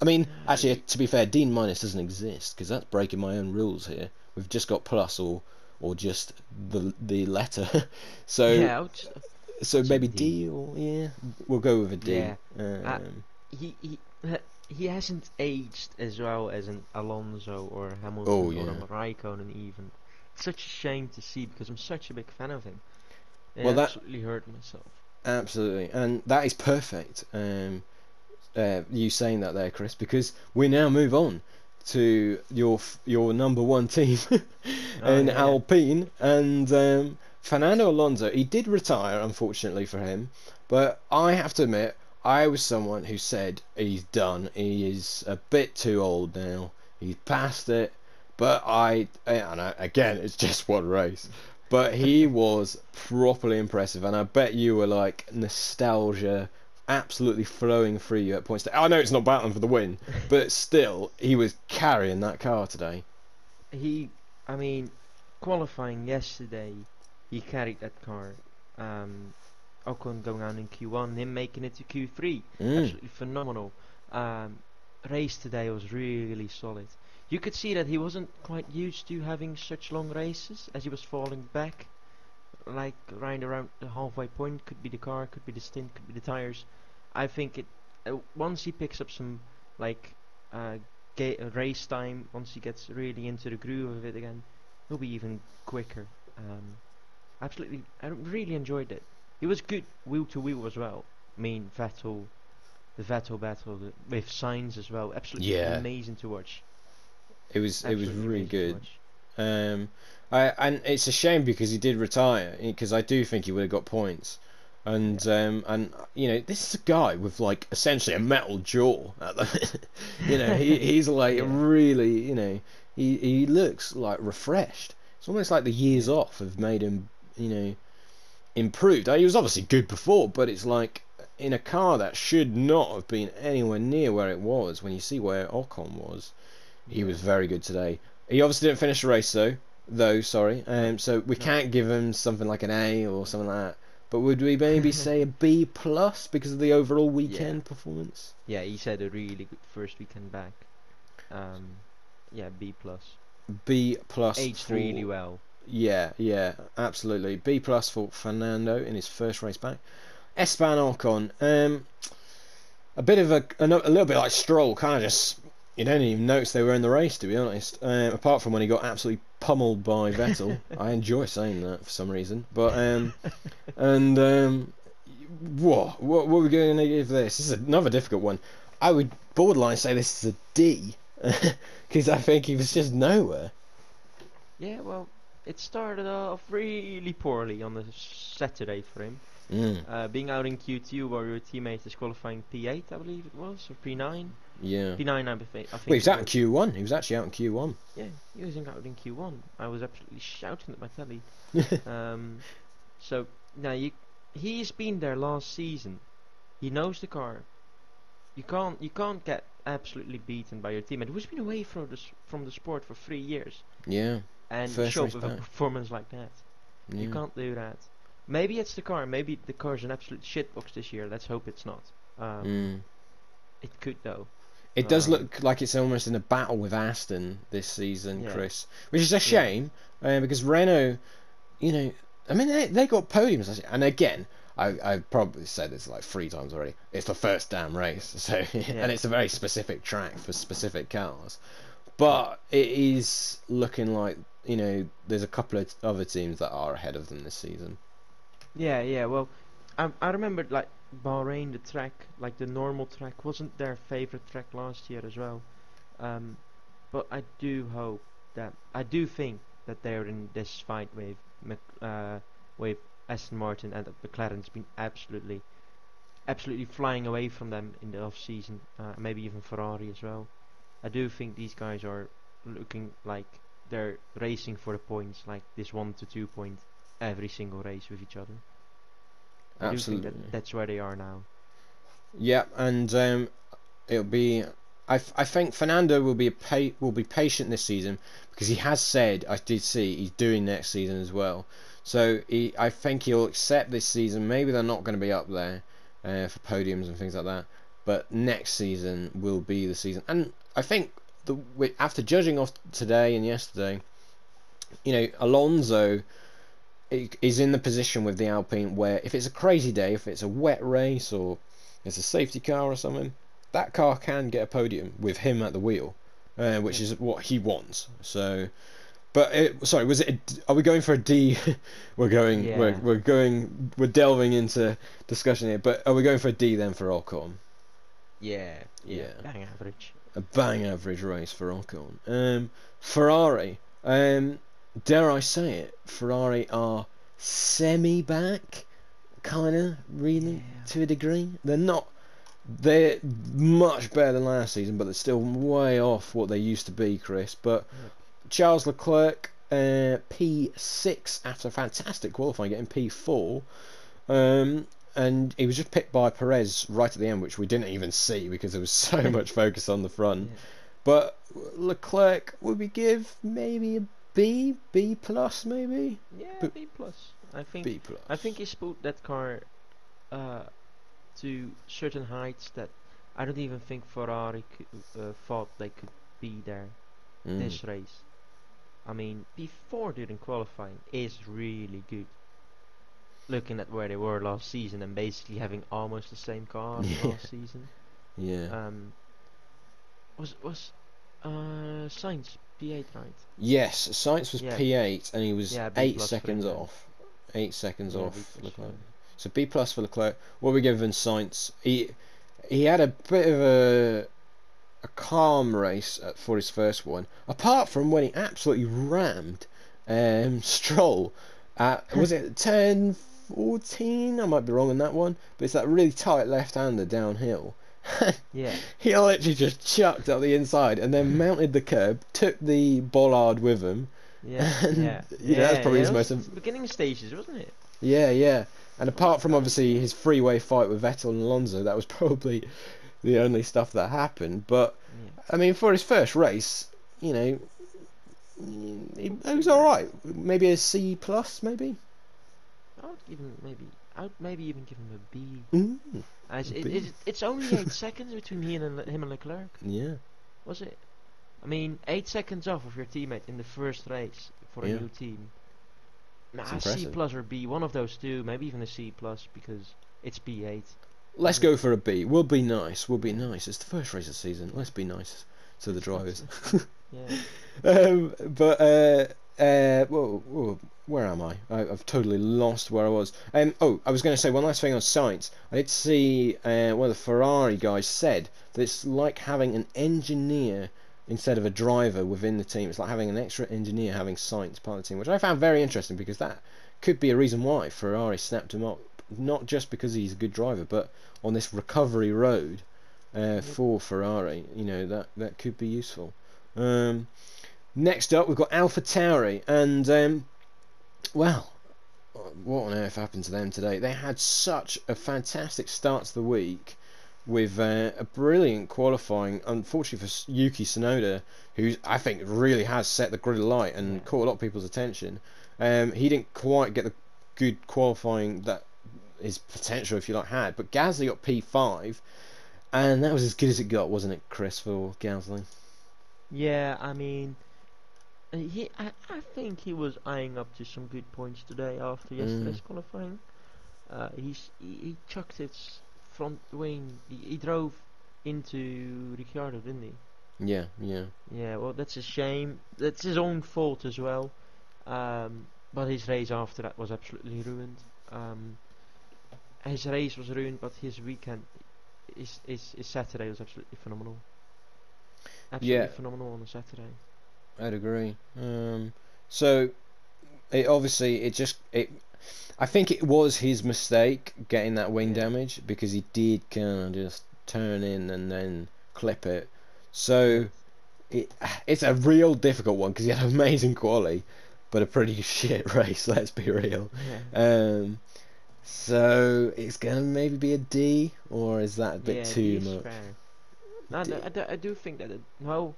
Speaker 1: I mean, actually, to be fair, D minus doesn't exist because that's breaking my own rules here. We've just got plus or or just the the letter. so
Speaker 2: yeah, just,
Speaker 1: so
Speaker 2: I'll
Speaker 1: maybe D.
Speaker 2: D.
Speaker 1: or yeah, we'll go with a D.
Speaker 2: Yeah.
Speaker 1: Um,
Speaker 2: he he he hasn't aged as well as an Alonso or a Hamilton
Speaker 1: Oh,
Speaker 2: or a Raikkonen even. It's such a shame to see because I'm such a big fan of him. It
Speaker 1: Well, that-
Speaker 2: absolutely hurt myself.
Speaker 1: Absolutely, and that is perfect. Um, uh, you saying that there, Chris, because we now move on to your f- your number one team in
Speaker 2: yeah.
Speaker 1: Alpine, and um, Fernando Alonso. He did retire, unfortunately for him, but I have to admit, I was someone who said he's done. He is a bit too old now. He's past it. But I, and I, again, it's just one race. But he was properly impressive, and I bet you were like nostalgia absolutely flowing through you at points. I know it's not battling for the win, but still, he was carrying that car today.
Speaker 2: He, I mean, qualifying yesterday, he carried that car. Um, Ocon going on in Q1, him making it to Q3,
Speaker 1: Mm.
Speaker 2: absolutely phenomenal. Um, race today was really solid. You could see that he wasn't quite used to having such long races, as he was falling back, like right around the halfway point. Could be the car, could be the stint, could be the tires. I think it uh, once he picks up some like uh, uh, race time, once he gets really into the groove of it again, he'll be even quicker. Um, absolutely, I really enjoyed it. He was good wheel to wheel as well. I mean, Vettel, the Vettel battle the, with Sainz as well. Absolutely
Speaker 1: Yeah.
Speaker 2: amazing to watch.
Speaker 1: It was it was really good. Um, I and it's a shame because he did retire because I do think he would have got points. And um, and you know this is a guy with like essentially a metal jaw. At the, you know he he's like
Speaker 2: Yeah.
Speaker 1: really you know he he looks like refreshed. It's almost like the years off have made him you know improved. He was obviously good before, but it's like in a car that should not have been anywhere near where it was. When you see where Ocon was, he was very good today. He obviously didn't finish the race though, though sorry. Um, so we
Speaker 2: No.
Speaker 1: can't give him something like an A or something like that. But would we maybe say a B plus because of the overall weekend performance?
Speaker 2: Yeah, he's had a really good first weekend back. Um, yeah, B plus.
Speaker 1: B plus.
Speaker 2: Aged really well.
Speaker 1: Yeah, yeah, absolutely. B plus for Fernando in his first race back. Esteban Ocon, um, a bit of a, a, a little bit like Stroll, kind of just you don't even notice they were in the race to be honest. Um, apart from when he got absolutely pummeled by Vettel, I enjoy saying that for some reason. But um, and um, what what what are we going to give this? This is another difficult one. I would borderline say this is a D because I think he was just nowhere.
Speaker 2: Yeah, well, it started off really poorly on the Saturday for him.
Speaker 1: Mm.
Speaker 2: Uh, being out in Q2 while your teammate is qualifying P8, I believe it was, or P9.
Speaker 1: Yeah.
Speaker 2: P9, I, think.
Speaker 1: Well, he was out in Q1. He was actually out in Q1.
Speaker 2: Yeah, he was out in Q1. I was absolutely shouting at my telly. um, so now you, he's been there last season. He knows the car. You can't you can't get absolutely beaten by your teammate who's been away from the from the sport for three years.
Speaker 1: Yeah.
Speaker 2: And
Speaker 1: First
Speaker 2: show up with
Speaker 1: back.
Speaker 2: a performance like that.
Speaker 1: yeah.
Speaker 2: You can't do that. Maybe it's the car. Maybe the car is an absolute shitbox this year. Let's hope it's not. Um,
Speaker 1: Mm.
Speaker 2: It could though.
Speaker 1: It does
Speaker 2: Um,
Speaker 1: look like it's almost in a battle with Aston this season,
Speaker 2: Yeah.
Speaker 1: Chris, which is a shame uh, because Renault, you know, I mean they they got podiums, and again. I, I've probably said this like three times already. It's the first damn race, so and it's a very specific track for specific cars. But it is looking like you know there's a couple of other teams that are ahead of them this season.
Speaker 2: Yeah, yeah. Well, I I remember like Bahrain, the track, like the normal track, wasn't their favorite track last year as well. Um, but I do hope that I do think that they're in this fight with uh, with Aston Martin and McLaren's been absolutely, absolutely flying away from them in the off season. Uh, maybe even Ferrari as well. I do think these guys are looking like they're racing for the points, like this one to two point every single race with each other. I
Speaker 1: Absolutely.
Speaker 2: that that's where they are now.
Speaker 1: Yeah, and um, it'll be. I, I think Fernando will be a pa- will be patient this season because he has said I did see he's doing next season as well. So he, I think he'll accept this season. Maybe they're not going to be up there uh, for podiums and things like that, but next season will be the season. And I think the after judging off today and yesterday, you know Alonso is in the position with the Alpine where if it's a crazy day, if it's a wet race or it's a safety car or something, that car can get a podium with him at the wheel, uh, which is what he wants. So, but it, sorry, was it? A are we going for a D? we're going.
Speaker 2: Yeah.
Speaker 1: We're, we're going. We're delving into discussion here. But are we going for a D then for Ocon?
Speaker 2: Yeah,
Speaker 1: Yeah.
Speaker 2: bang average.
Speaker 1: A bang average race for Ocon. Um, Ferrari. Um, dare I say it? Ferrari are semi back, kind of really
Speaker 2: Yeah.
Speaker 1: to a degree. They're not. They're much better than last season, but they're still way off what they used to be, Chris. But
Speaker 2: Yep.
Speaker 1: Charles Leclerc, uh, P6 after a fantastic qualifying, getting P4. Um, and he was just picked by Perez right at the end, which we didn't even see because there was so much focus on the front.
Speaker 2: Yeah.
Speaker 1: But Leclerc, would we give maybe a B, B plus, maybe
Speaker 2: Yeah,
Speaker 1: But-
Speaker 2: B plus. I think
Speaker 1: B plus.
Speaker 2: I think he's put that car uh, to certain heights that I don't even think Ferrari could, uh, thought they could be there
Speaker 1: Mm.
Speaker 2: this race. I mean, before during qualifying is really good. Looking at where they were last season and basically having almost the same car
Speaker 1: Yeah.
Speaker 2: last season.
Speaker 1: Yeah.
Speaker 2: Um, was was uh Sainz P8 right?
Speaker 1: yes, Sainz was
Speaker 2: yeah.
Speaker 1: P8 and he was
Speaker 2: Yeah,
Speaker 1: eight seconds off. Eight seconds off Leclerc. So B plus for Leclerc. What we giving Sainz? He he had a bit of a a calm race at, for his first one. Apart from when he absolutely rammed um, Stroll at was it 10 14? I might be wrong on that one, but it's that really tight left-hander downhill.
Speaker 2: Yeah.
Speaker 1: he literally just chucked up the inside and then mounted the curb, took the bollard with him.
Speaker 2: Yeah,
Speaker 1: And,
Speaker 2: yeah,
Speaker 1: you know, that's probably his
Speaker 2: it was
Speaker 1: most-
Speaker 2: beginning stages, wasn't it?
Speaker 1: Yeah, yeah. And apart from obviously his freeway fight with Vettel and Alonso, that was probably the only stuff that happened. But
Speaker 2: Yeah.
Speaker 1: I mean, for his first race, you know, he was all right. Maybe a C plus, maybe.
Speaker 2: I would give him maybe. I would maybe even give him a B.
Speaker 1: Mm,
Speaker 2: As
Speaker 1: A
Speaker 2: it,
Speaker 1: B.
Speaker 2: it, it's only eight seconds between him and him and Leclerc,
Speaker 1: yeah,
Speaker 2: was it? I mean, eight seconds off of your teammate in the first race for a
Speaker 1: Yeah.
Speaker 2: new team. Nah, C plus or B, one of those two, maybe even a C plus because it's B8.
Speaker 1: let's go for a B. We'll be nice. We'll be nice. It's the first race of the season. Let's be nice to the drivers.
Speaker 2: Yeah.
Speaker 1: um, but uh, uh, whoa, whoa, where am I? I? I've totally lost where I was. Um, oh, I was going to say one last thing on Sainz. I did see uh, one of the Ferrari guys said that it's like having an engineer instead of a driver within the team. It's like having an extra engineer having Sainz part of the team, which I found very interesting because that could be a reason why Ferrari snapped him up, not just because he's a good driver, but on this recovery road uh, for Ferrari. You know that that could be useful. Um, next up, we've got Alpha Tauri, and um, well, what on earth happened to them today? They had such a fantastic start to the week with uh, a brilliant qualifying. Unfortunately for Yuki Tsunoda, who I think really has set the grid alight and caught a lot of people's attention, um, he didn't quite get the good qualifying that his potential, if you like, had. But Gasly got P5, and that was as good as it got, wasn't it, Chris, for Gasly?
Speaker 2: Yeah, I mean, he, I, I think he was eyeing up to some good points today after mm. yesterday's qualifying. Uh, he's, he, he chucked his front wing. He, he drove into Ricciardo, didn't he?
Speaker 1: Yeah, yeah.
Speaker 2: Yeah, well, that's a shame. That's his own fault as well. Um, but his race after that was absolutely ruined. Um, his race was ruined, but his weekend, his, his, his Saturday was absolutely phenomenal. Absolutely yeah. phenomenal on a Saturday.
Speaker 1: I'd agree. Um, so, it obviously it just it. I think it was his mistake getting that wing damage because he did kind of just turn in and then clip it. So, it it's a real difficult one because he had amazing quality, but a pretty shit race. Let's be real. Yeah. Um, so it's gonna maybe be a D, or is that a bit
Speaker 2: yeah,
Speaker 1: too much?
Speaker 2: Fair. No, no I, do, I do think that it, well,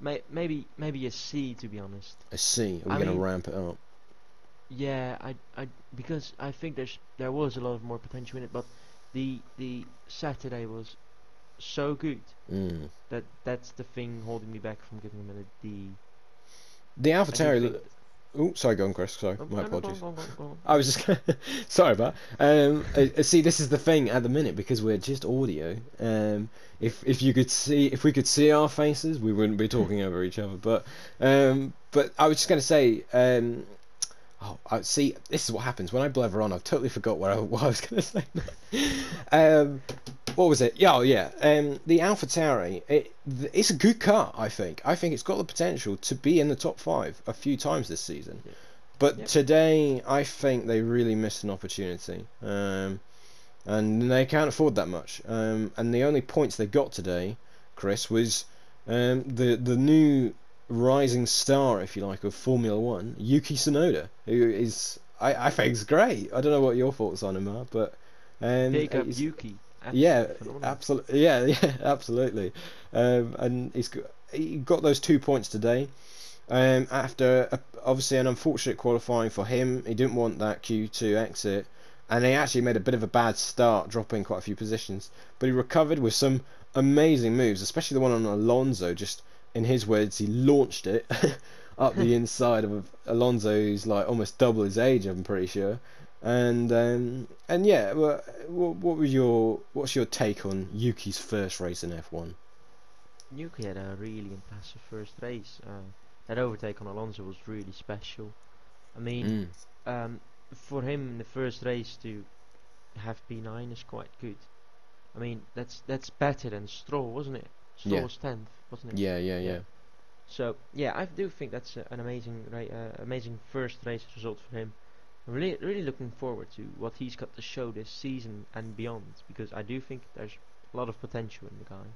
Speaker 2: may, maybe maybe a C to be honest.
Speaker 1: A C. Are we I gonna mean, ramp it up?
Speaker 2: Yeah, I, I because I think there's there was a lot of more potential in it, but the the Saturday was so good
Speaker 1: mm.
Speaker 2: that that's the thing holding me back from giving him a D.
Speaker 1: The AlphaTauri Oh, sorry, go on, Chris. Sorry, my apologies. I was just sorry about. Um, uh, see, this is the thing at the minute because we're just audio. Um, if if you could see, if we could see our faces, we wouldn't be talking over each other. But um, but I was just going to say. Um, oh, I see. This is what happens when I blather on. I've totally forgot what I, what I was going to say. um, what was it? Yeah, oh, yeah. Um, the Alpha Tauri. It, it's a good car. I think. I think it's got the potential to be in the top five a few times this season. Yeah. But yeah. today, I think they really missed an opportunity, um, and they can't afford that much. Um, and the only points they got today, Chris, was um, the the new rising star, if you like, of Formula One, Yuki Tsunoda, who is I, I think is great. I don't know what your thoughts on him are, but um,
Speaker 2: big up Yuki
Speaker 1: yeah, absolutely. Yeah, yeah, absolutely. Um, and he's got, he got those two points today. Um, after a, obviously an unfortunate qualifying for him, he didn't want that Q2 exit, and he actually made a bit of a bad start, dropping quite a few positions. But he recovered with some amazing moves, especially the one on Alonso. Just in his words, he launched it up the inside of Alonso, who's like almost double his age. I'm pretty sure. And um, and yeah, well, what was your what's your take on Yuki's first race in F1?
Speaker 2: Yuki had a really impressive first race. Uh, that overtake on Alonso was really special. I mean, mm. um, for him in the first race to have P9 is quite good. I mean, that's that's better than Stroll, wasn't it? Stroll yeah. was tenth, wasn't it?
Speaker 1: Yeah, yeah, yeah. yeah.
Speaker 2: So yeah, I do think that's uh, an amazing, uh, amazing first race result for him really, really looking forward to what he's got to show this season and beyond because I do think there's a lot of potential in the guy.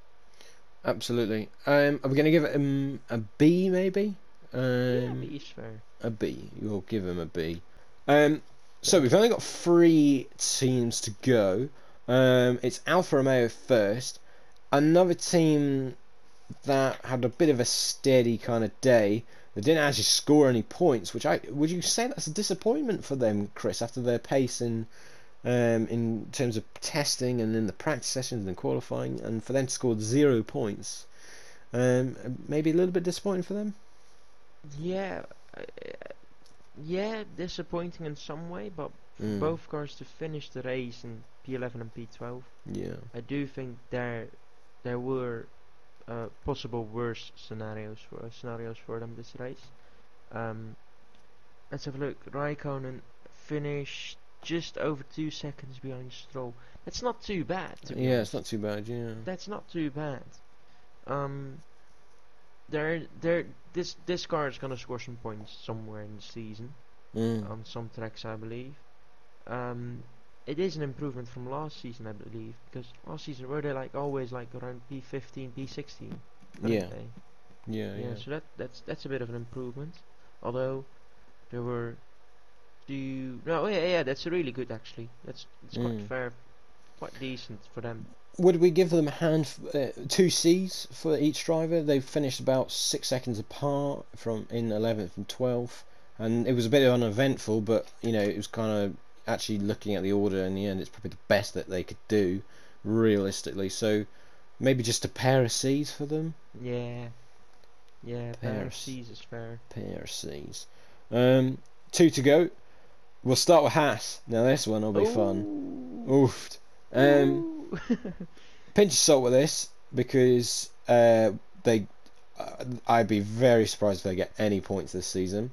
Speaker 1: Absolutely. Um, are we going to give him a B maybe? Um,
Speaker 2: yeah, B is fair.
Speaker 1: A B. We'll give him a B. Um, so we've only got three teams to go. Um, it's Alfa Romeo first. Another team that had a bit of a steady kind of day they didn't actually score any points, which I would you say that's a disappointment for them, Chris, after their pace in um, in terms of testing and in the practice sessions and qualifying, and for them to score zero points, um, maybe a little bit disappointing for them.
Speaker 2: Yeah, uh, yeah, disappointing in some way, but mm. both cars to finish the race in P11 and P12.
Speaker 1: Yeah,
Speaker 2: I do think there there were uh, possible worse scenarios for uh, scenarios for them this race. Um, let's have a look. Raikkonen finished just over two seconds behind Stroll. That's not too bad.
Speaker 1: yeah, it's not too bad. Yeah,
Speaker 2: that's not too bad. Um, they're they're this this car is gonna score some points somewhere in the season
Speaker 1: Mm.
Speaker 2: on some tracks, I believe. Um, it is an improvement from last season, I believe, because last season were they like always like around P15, P16.
Speaker 1: Yeah. yeah,
Speaker 2: yeah,
Speaker 1: yeah.
Speaker 2: So that that's that's a bit of an improvement. Although there were two no yeah yeah that's really good actually. That's it's quite
Speaker 1: Mm.
Speaker 2: fair, quite decent for them.
Speaker 1: Would we give them a hand uh, two C's for each driver? They finished about six seconds apart from in eleventh and twelfth, and it was a bit uneventful. But you know, it was kind of actually looking at the order in the end. It's probably the best that they could do, realistically. So maybe just a pair of C's for them.
Speaker 2: Yeah, yeah, pair of
Speaker 1: Pairs.
Speaker 2: C's is fair.
Speaker 1: Pair of C's. Um, two to go. We'll start with Haas. Now this one will be fun.
Speaker 2: Ooh.
Speaker 1: Oofed. Um. Pinch of salt with this because uh, they uh, I'd be very surprised if they get any points this season.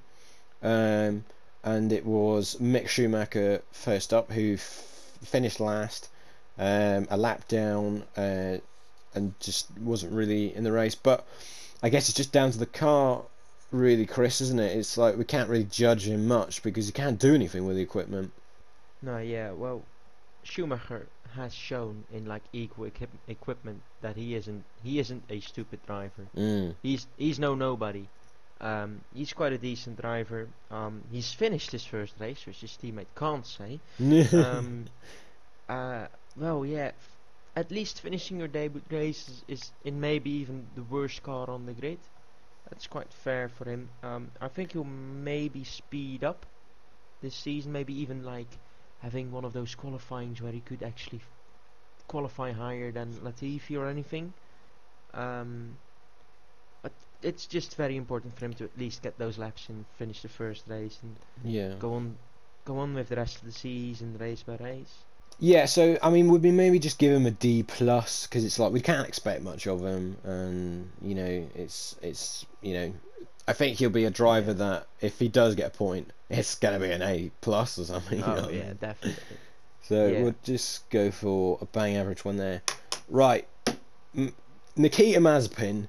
Speaker 1: Um, and it was Mick Schumacher first up who f- finished last, um, a lap down, uh, and just wasn't really in the race. But I guess it's just down to the car, really, Chris, isn't it? It's like we can't really judge him much because he can't do anything with the equipment.
Speaker 2: No, yeah, well, Schumacher has shown in like equal equip- equipment that he isn't he isn't a stupid driver.
Speaker 1: Mm.
Speaker 2: He's he's no nobody. Um, he's quite a decent driver. Um, he's finished his first race, which his teammate can't say. Um, uh, well, yeah, f- at least finishing your debut race is, is in maybe even the worst car on the grid. That's quite fair for him. Um, I think he'll maybe speed up this season, maybe even like having one of those qualifyings where he could actually f- qualify higher than Latifi or anything. Um, it's just very important for him to at least get those laps and finish the first race and
Speaker 1: yeah.
Speaker 2: go on, go on with the rest of the season, race by race.
Speaker 1: Yeah, so I mean, would we maybe just give him a D plus because it's like we can't expect much of him, and you know, it's it's you know, I think he'll be a driver that if he does get a point, it's gonna be an A plus or something. you oh, know
Speaker 2: oh
Speaker 1: I
Speaker 2: yeah,
Speaker 1: mean?
Speaker 2: definitely.
Speaker 1: So
Speaker 2: Yeah.
Speaker 1: we'll just go for a bang average one there. Right, M- Nikita Mazepin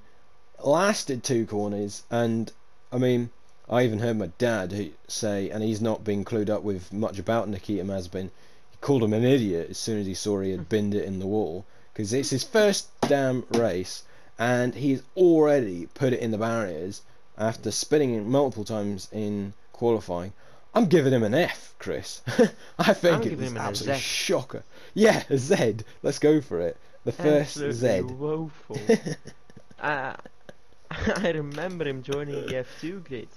Speaker 1: lasted two corners, and I mean, I even heard my dad say, and he's not been clued up with much about Nikita Mazepin. He called him an idiot as soon as he saw he had binned it in the wall because it's his first damn race, and he's already put it in the barriers after spinning it multiple times in qualifying. I'm giving him an F, Chris. I think
Speaker 2: I'm
Speaker 1: it was
Speaker 2: him an
Speaker 1: absolute
Speaker 2: Z.
Speaker 1: shocker. Yeah, a Z. Let's go for it. The first
Speaker 2: Absolutely
Speaker 1: Z.
Speaker 2: woeful. uh, I remember him joining the F2 grid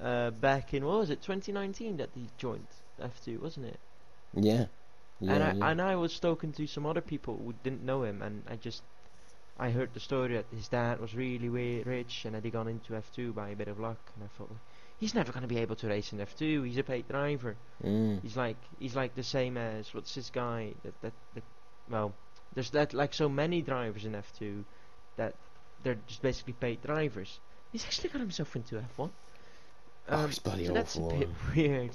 Speaker 2: uh, back in what was it 2019 that he joined F2, wasn't it?
Speaker 1: Yeah. Yeah,
Speaker 2: and I
Speaker 1: yeah.
Speaker 2: and I was talking to some other people who didn't know him, and I just I heard the story that his dad was really rich and that he got into F2 by a bit of luck, and I thought he's never going to be able to race in F2. He's a paid driver.
Speaker 1: Mm.
Speaker 2: He's like he's like the same as what's this guy that that, that well there's that like so many drivers in F2 that they're just basically paid drivers. He's actually got himself into F1.
Speaker 1: Oh, it's bloody
Speaker 2: so that's a bit weird.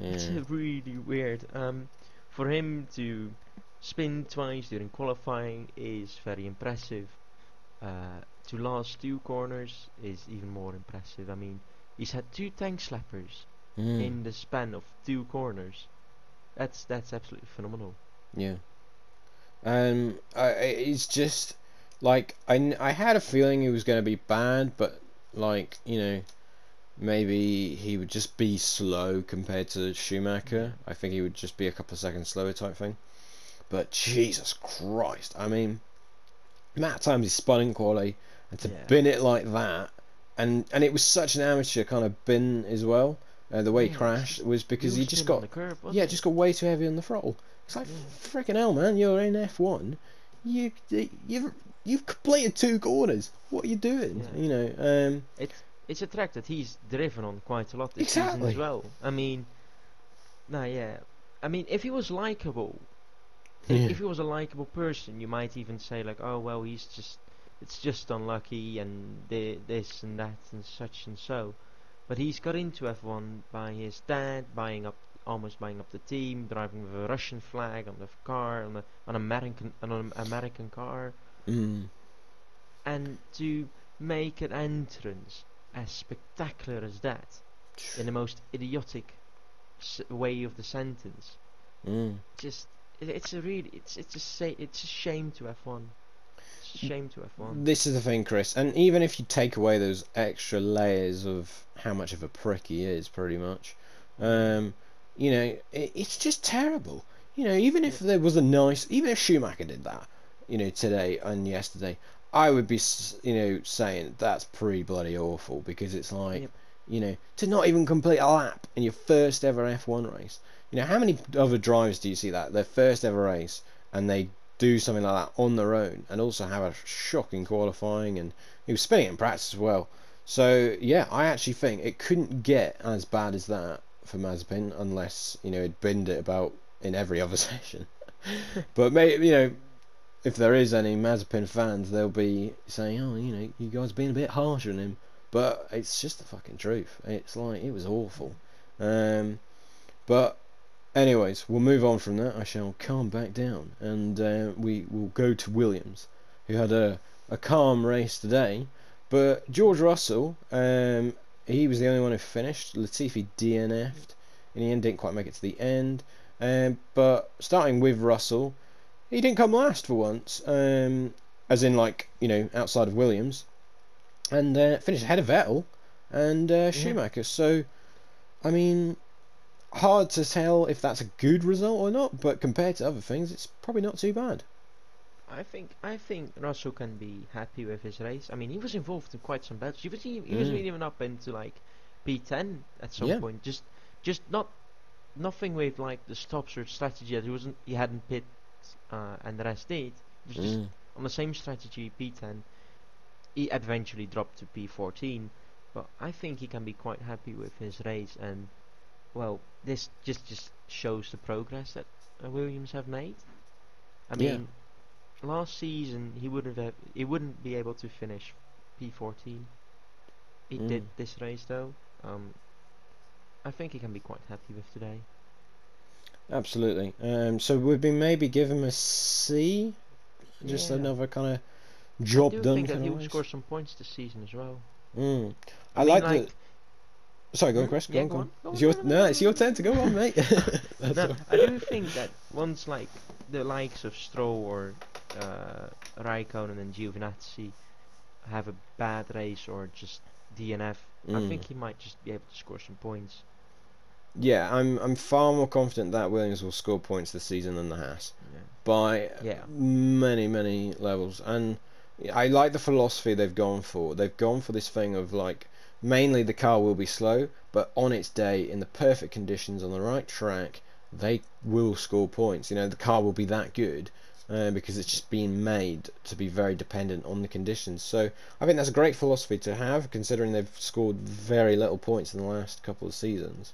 Speaker 2: It's
Speaker 1: Yeah.
Speaker 2: really weird. Um, for him to spin twice during qualifying is very impressive. Uh, to last two corners is even more impressive. I mean, he's had two tank slappers
Speaker 1: Mm.
Speaker 2: in the span of two corners. That's that's absolutely phenomenal.
Speaker 1: Yeah. Um, I, I- it's just like I, I had a feeling he was going to be bad, but like you know, maybe he would just be slow compared to Schumacher. I think he would just be a couple of seconds slower type thing. But Jesus Christ, I mean, Matt times he spun in quali and to
Speaker 2: Yeah.
Speaker 1: bin it like that, and and it was such an amateur kind of bin as well. Uh, the way he crashed was because he just got
Speaker 2: the curb,
Speaker 1: yeah,
Speaker 2: it?
Speaker 1: just got way too heavy on the throttle. It's like
Speaker 2: Yeah.
Speaker 1: freaking hell, man! You're in F1. You you've you've completed two corners. What are you doing?
Speaker 2: Yeah.
Speaker 1: You know. Um.
Speaker 2: It's it's a track that he's driven on quite a lot this season as well. I mean, no, yeah. I mean, if he was likable, if,
Speaker 1: Yeah.
Speaker 2: if he was a likable person, you might even say like, oh well, he's just it's just unlucky and thi- this and that and such and so. But he's got into F1 by his dad buying up, almost buying up the team, driving with a Russian flag on the car, on a, an American, on an American car,
Speaker 1: Mm,
Speaker 2: and to make an entrance as spectacular as that in the most idiotic way of the sentence.
Speaker 1: Mm.
Speaker 2: Just it's a really it's it's a say it's a shame to F1. It's a shame to F1.
Speaker 1: This is the thing, Chris, and even if you take away those extra layers of how much of a prick he is, pretty much, um, you know, it, it's just terrible. You know, even if there was a nice, even if Schumacher did that, you know, today and yesterday, I would be, you know, saying that's pretty bloody awful because it's like, yep. you know, to not even complete a lap in your first ever F1 race. You know, how many other drivers do you see that their first ever race and they do something like that on their own and also have a shocking qualifying and he was spinning in practice as well. So yeah, I actually think it couldn't get as bad as that for Mazepin unless you know he'd binned it about in every other session. but maybe you know if there is any Mazepin fans, they'll be saying, "Oh, you know, you guys being a bit harsh on him." But it's just the fucking truth. It's like it was awful. Um, but anyways, we'll move on from that. I shall calm back down, and uh, we will go to Williams, who had a a calm race today. But George Russell, um, he was the only one who finished. Latifi DNF'd. In the end, didn't quite make it to the end. Um, but starting with Russell, he didn't come last for once, um, as in like you know outside of Williams, and uh, finished ahead of Vettel and uh, Schumacher. Yeah. So, I mean, hard to tell if that's a good result or not, but compared to other things, it's probably not too bad.
Speaker 2: I think I think Russell can be happy with his race. I mean, he was involved in quite some battles. He was he, he mm. was even up into like P10 at some yeah. point. Just just not nothing with like the stops or strategy. He wasn't he hadn't pit uh, and the rest did. Was just mm. on the same strategy, P10. He eventually dropped to P14, but I think he can be quite happy with his race. And well, this just just shows the progress that uh, Williams have made. I mean, yeah. last season he wouldn't have he wouldn't be able to finish P14. He mm. did this race though. Um, I think he can be quite happy with today.
Speaker 1: Absolutely. Um, so we've been maybe give him a C? Just yeah. another kind of job
Speaker 2: I do
Speaker 1: done.
Speaker 2: I think that he will score some points this season as well.
Speaker 1: Mm. I, I mean, like, like the. Sorry, go on, hmm? Chris. Go
Speaker 2: yeah,
Speaker 1: on,
Speaker 2: go on. Go
Speaker 1: on. It's your, no, it's your turn to go on, mate.
Speaker 2: no, I do think that once like the likes of Stroll or uh, Raikkonen and Giovinazzi have a bad race or just DNF, mm. I hmm. think he might just be able to score some points
Speaker 1: yeah, I'm I'm far more confident that Williams will score points this season than the Haas yeah. by
Speaker 2: yeah.
Speaker 1: many many levels. And I like the philosophy they've gone for. They've gone for this thing of like mainly the car will be slow, but on its day in the perfect conditions on the right track, they will score points. You know, the car will be that good. Uh, because it's just been made to be very dependent on the conditions. So I think that's a great philosophy to have, considering they've scored very little points in the last couple of seasons.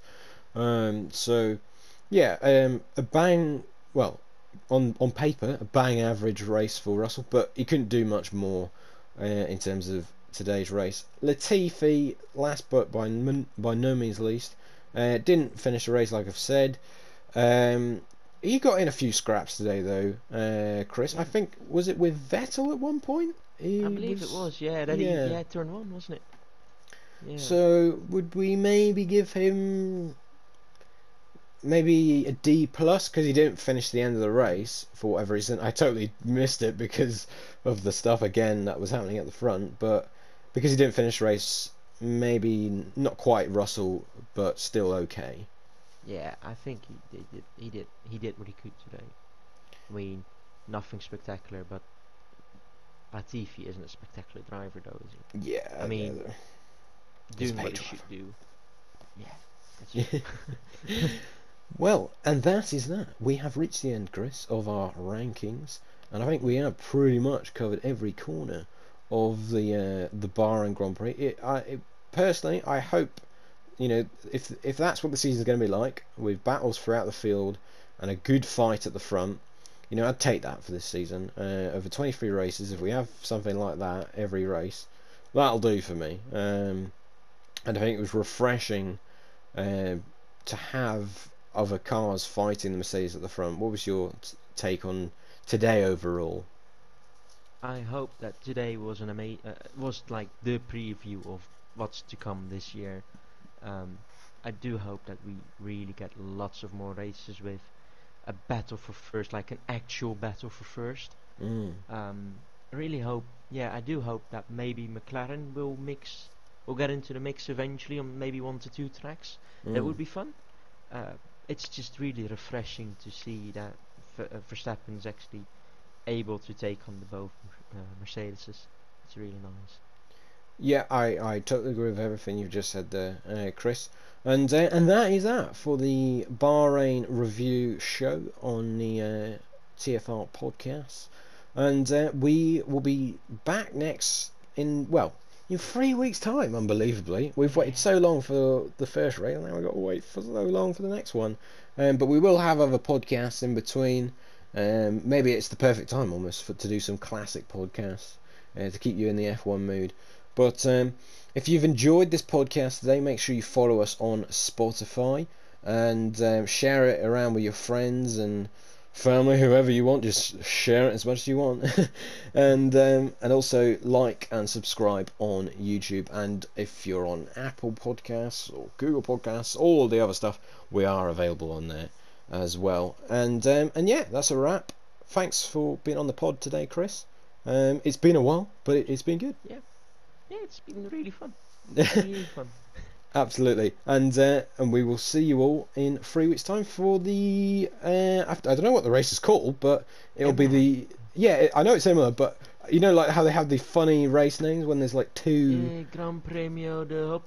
Speaker 1: Um, so, yeah, um, a bang. Well, on on paper, a bang average race for Russell, but he couldn't do much more uh, in terms of today's race. Latifi, last but by by no means least, uh, didn't finish the race like I've said. Um, he got in a few scraps today, though. Uh, Chris, I think was it with Vettel at one point?
Speaker 2: He I believe was, it was. Yeah, that yeah. He, yeah, turn one, wasn't it?
Speaker 1: Yeah. So would we maybe give him maybe a D plus because he didn't finish the end of the race for whatever reason. I totally missed it because of the stuff again that was happening at the front, but because he didn't finish the race, maybe not quite Russell, but still okay.
Speaker 2: Yeah, I think he did. He did. He did what he could today. I mean, nothing spectacular, but Latifi isn't a spectacular driver, though, is
Speaker 1: he? Yeah.
Speaker 2: I mean, doing what he should do. Yeah.
Speaker 1: Well, and that is that. We have reached the end, Chris, of our rankings, and I think we have pretty much covered every corner of the uh, the Bahrain Grand Prix. It, I, it, personally, I hope you know if if that's what the season is going to be like, with battles throughout the field and a good fight at the front, you know, I'd take that for this season. Uh, over 23 races, if we have something like that every race, that'll do for me. Um, and I think it was refreshing uh, to have other cars fighting the Mercedes at the front. What was your take on today overall?
Speaker 2: I hope that today was an ama- uh, was like the preview of what's to come this year. Um, I do hope that we really get lots of more races with a battle for first, like an actual battle for first.
Speaker 1: Mm.
Speaker 2: Um, I really hope, yeah, I do hope that maybe McLaren will mix, will get into the mix eventually on maybe one to two tracks. That
Speaker 1: Mm.
Speaker 2: would be fun. Uh, it's just really refreshing to see that Ver- uh, Verstappen is actually able to take on the both uh, Mercedeses. It's really nice.
Speaker 1: Yeah, I, I totally agree with everything you've just said there, uh, Chris. And uh, and that is that for the Bahrain review show on the uh, TFR podcast. And uh, we will be back next in well in three weeks' time. Unbelievably, we've waited so long for the first race, and now we've got to wait for so long for the next one. Um, but we will have other podcasts in between. Um, maybe it's the perfect time almost for to do some classic podcasts uh, to keep you in the F1 mood. But um, if you've enjoyed this podcast today, make sure you follow us on Spotify and um, share it around with your friends and family, whoever you want. Just share it as much as you want, and um, and also like and subscribe on YouTube. And if you're on Apple Podcasts or Google Podcasts, all the other stuff, we are available on there as well. And um, and yeah, that's a wrap. Thanks for being on the pod today, Chris. Um, it's been a while, but it, it's been good.
Speaker 2: Yeah, it's been really fun. really fun.
Speaker 1: Absolutely, and uh, and we will see you all in three weeks' time for the uh, I I don't know what the race is called, but it'll be the yeah I know it's similar, but you know like how they have the funny race names when there's like two.
Speaker 2: Uh, Gran Premio de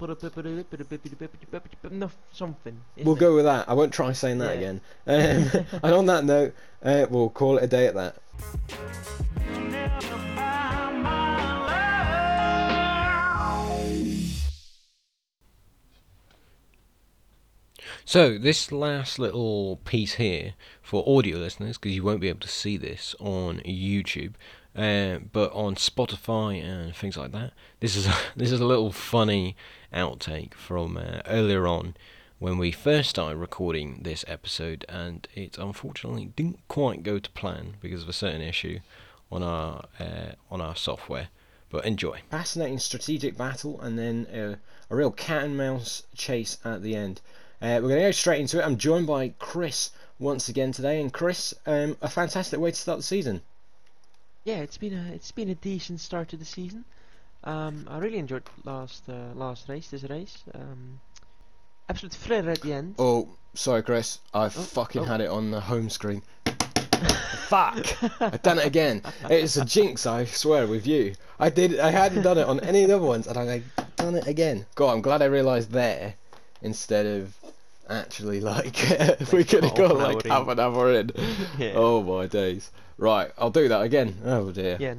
Speaker 2: something.
Speaker 1: We'll go with that. I won't try saying that
Speaker 2: Yeah.
Speaker 1: again. Um, and on that note, uh, we'll call it a day at that. So this last little piece here for audio listeners, because you won't be able to see this on YouTube, uh, but on Spotify and things like that. This is a, this is a little funny outtake from uh, earlier on when we first started recording this episode, and it unfortunately didn't quite go to plan because of a certain issue on our uh, on our software. But enjoy. Fascinating strategic battle, and then a real cat and mouse chase at the end. Uh, we're going to go straight into it. I'm joined by Chris once again today, and Chris, um, a fantastic way to start the season.
Speaker 2: Yeah, it's been a it's been a decent start to the season. Um, I really enjoyed last uh, last race, this race. Um, absolute thriller at the end.
Speaker 1: Oh, sorry, Chris. I fucking
Speaker 2: oh.
Speaker 1: had it on the home screen. Fuck! I've done it again. It's a jinx, I swear, with you. I did. I hadn't done it on any of the other ones, and I done it again. God, I'm glad I realised there instead of actually like we could oh, have
Speaker 2: half
Speaker 1: got like half an hour in.
Speaker 2: Yeah.
Speaker 1: Oh my days. Right, I'll do that again. Oh dear.
Speaker 2: Yeah,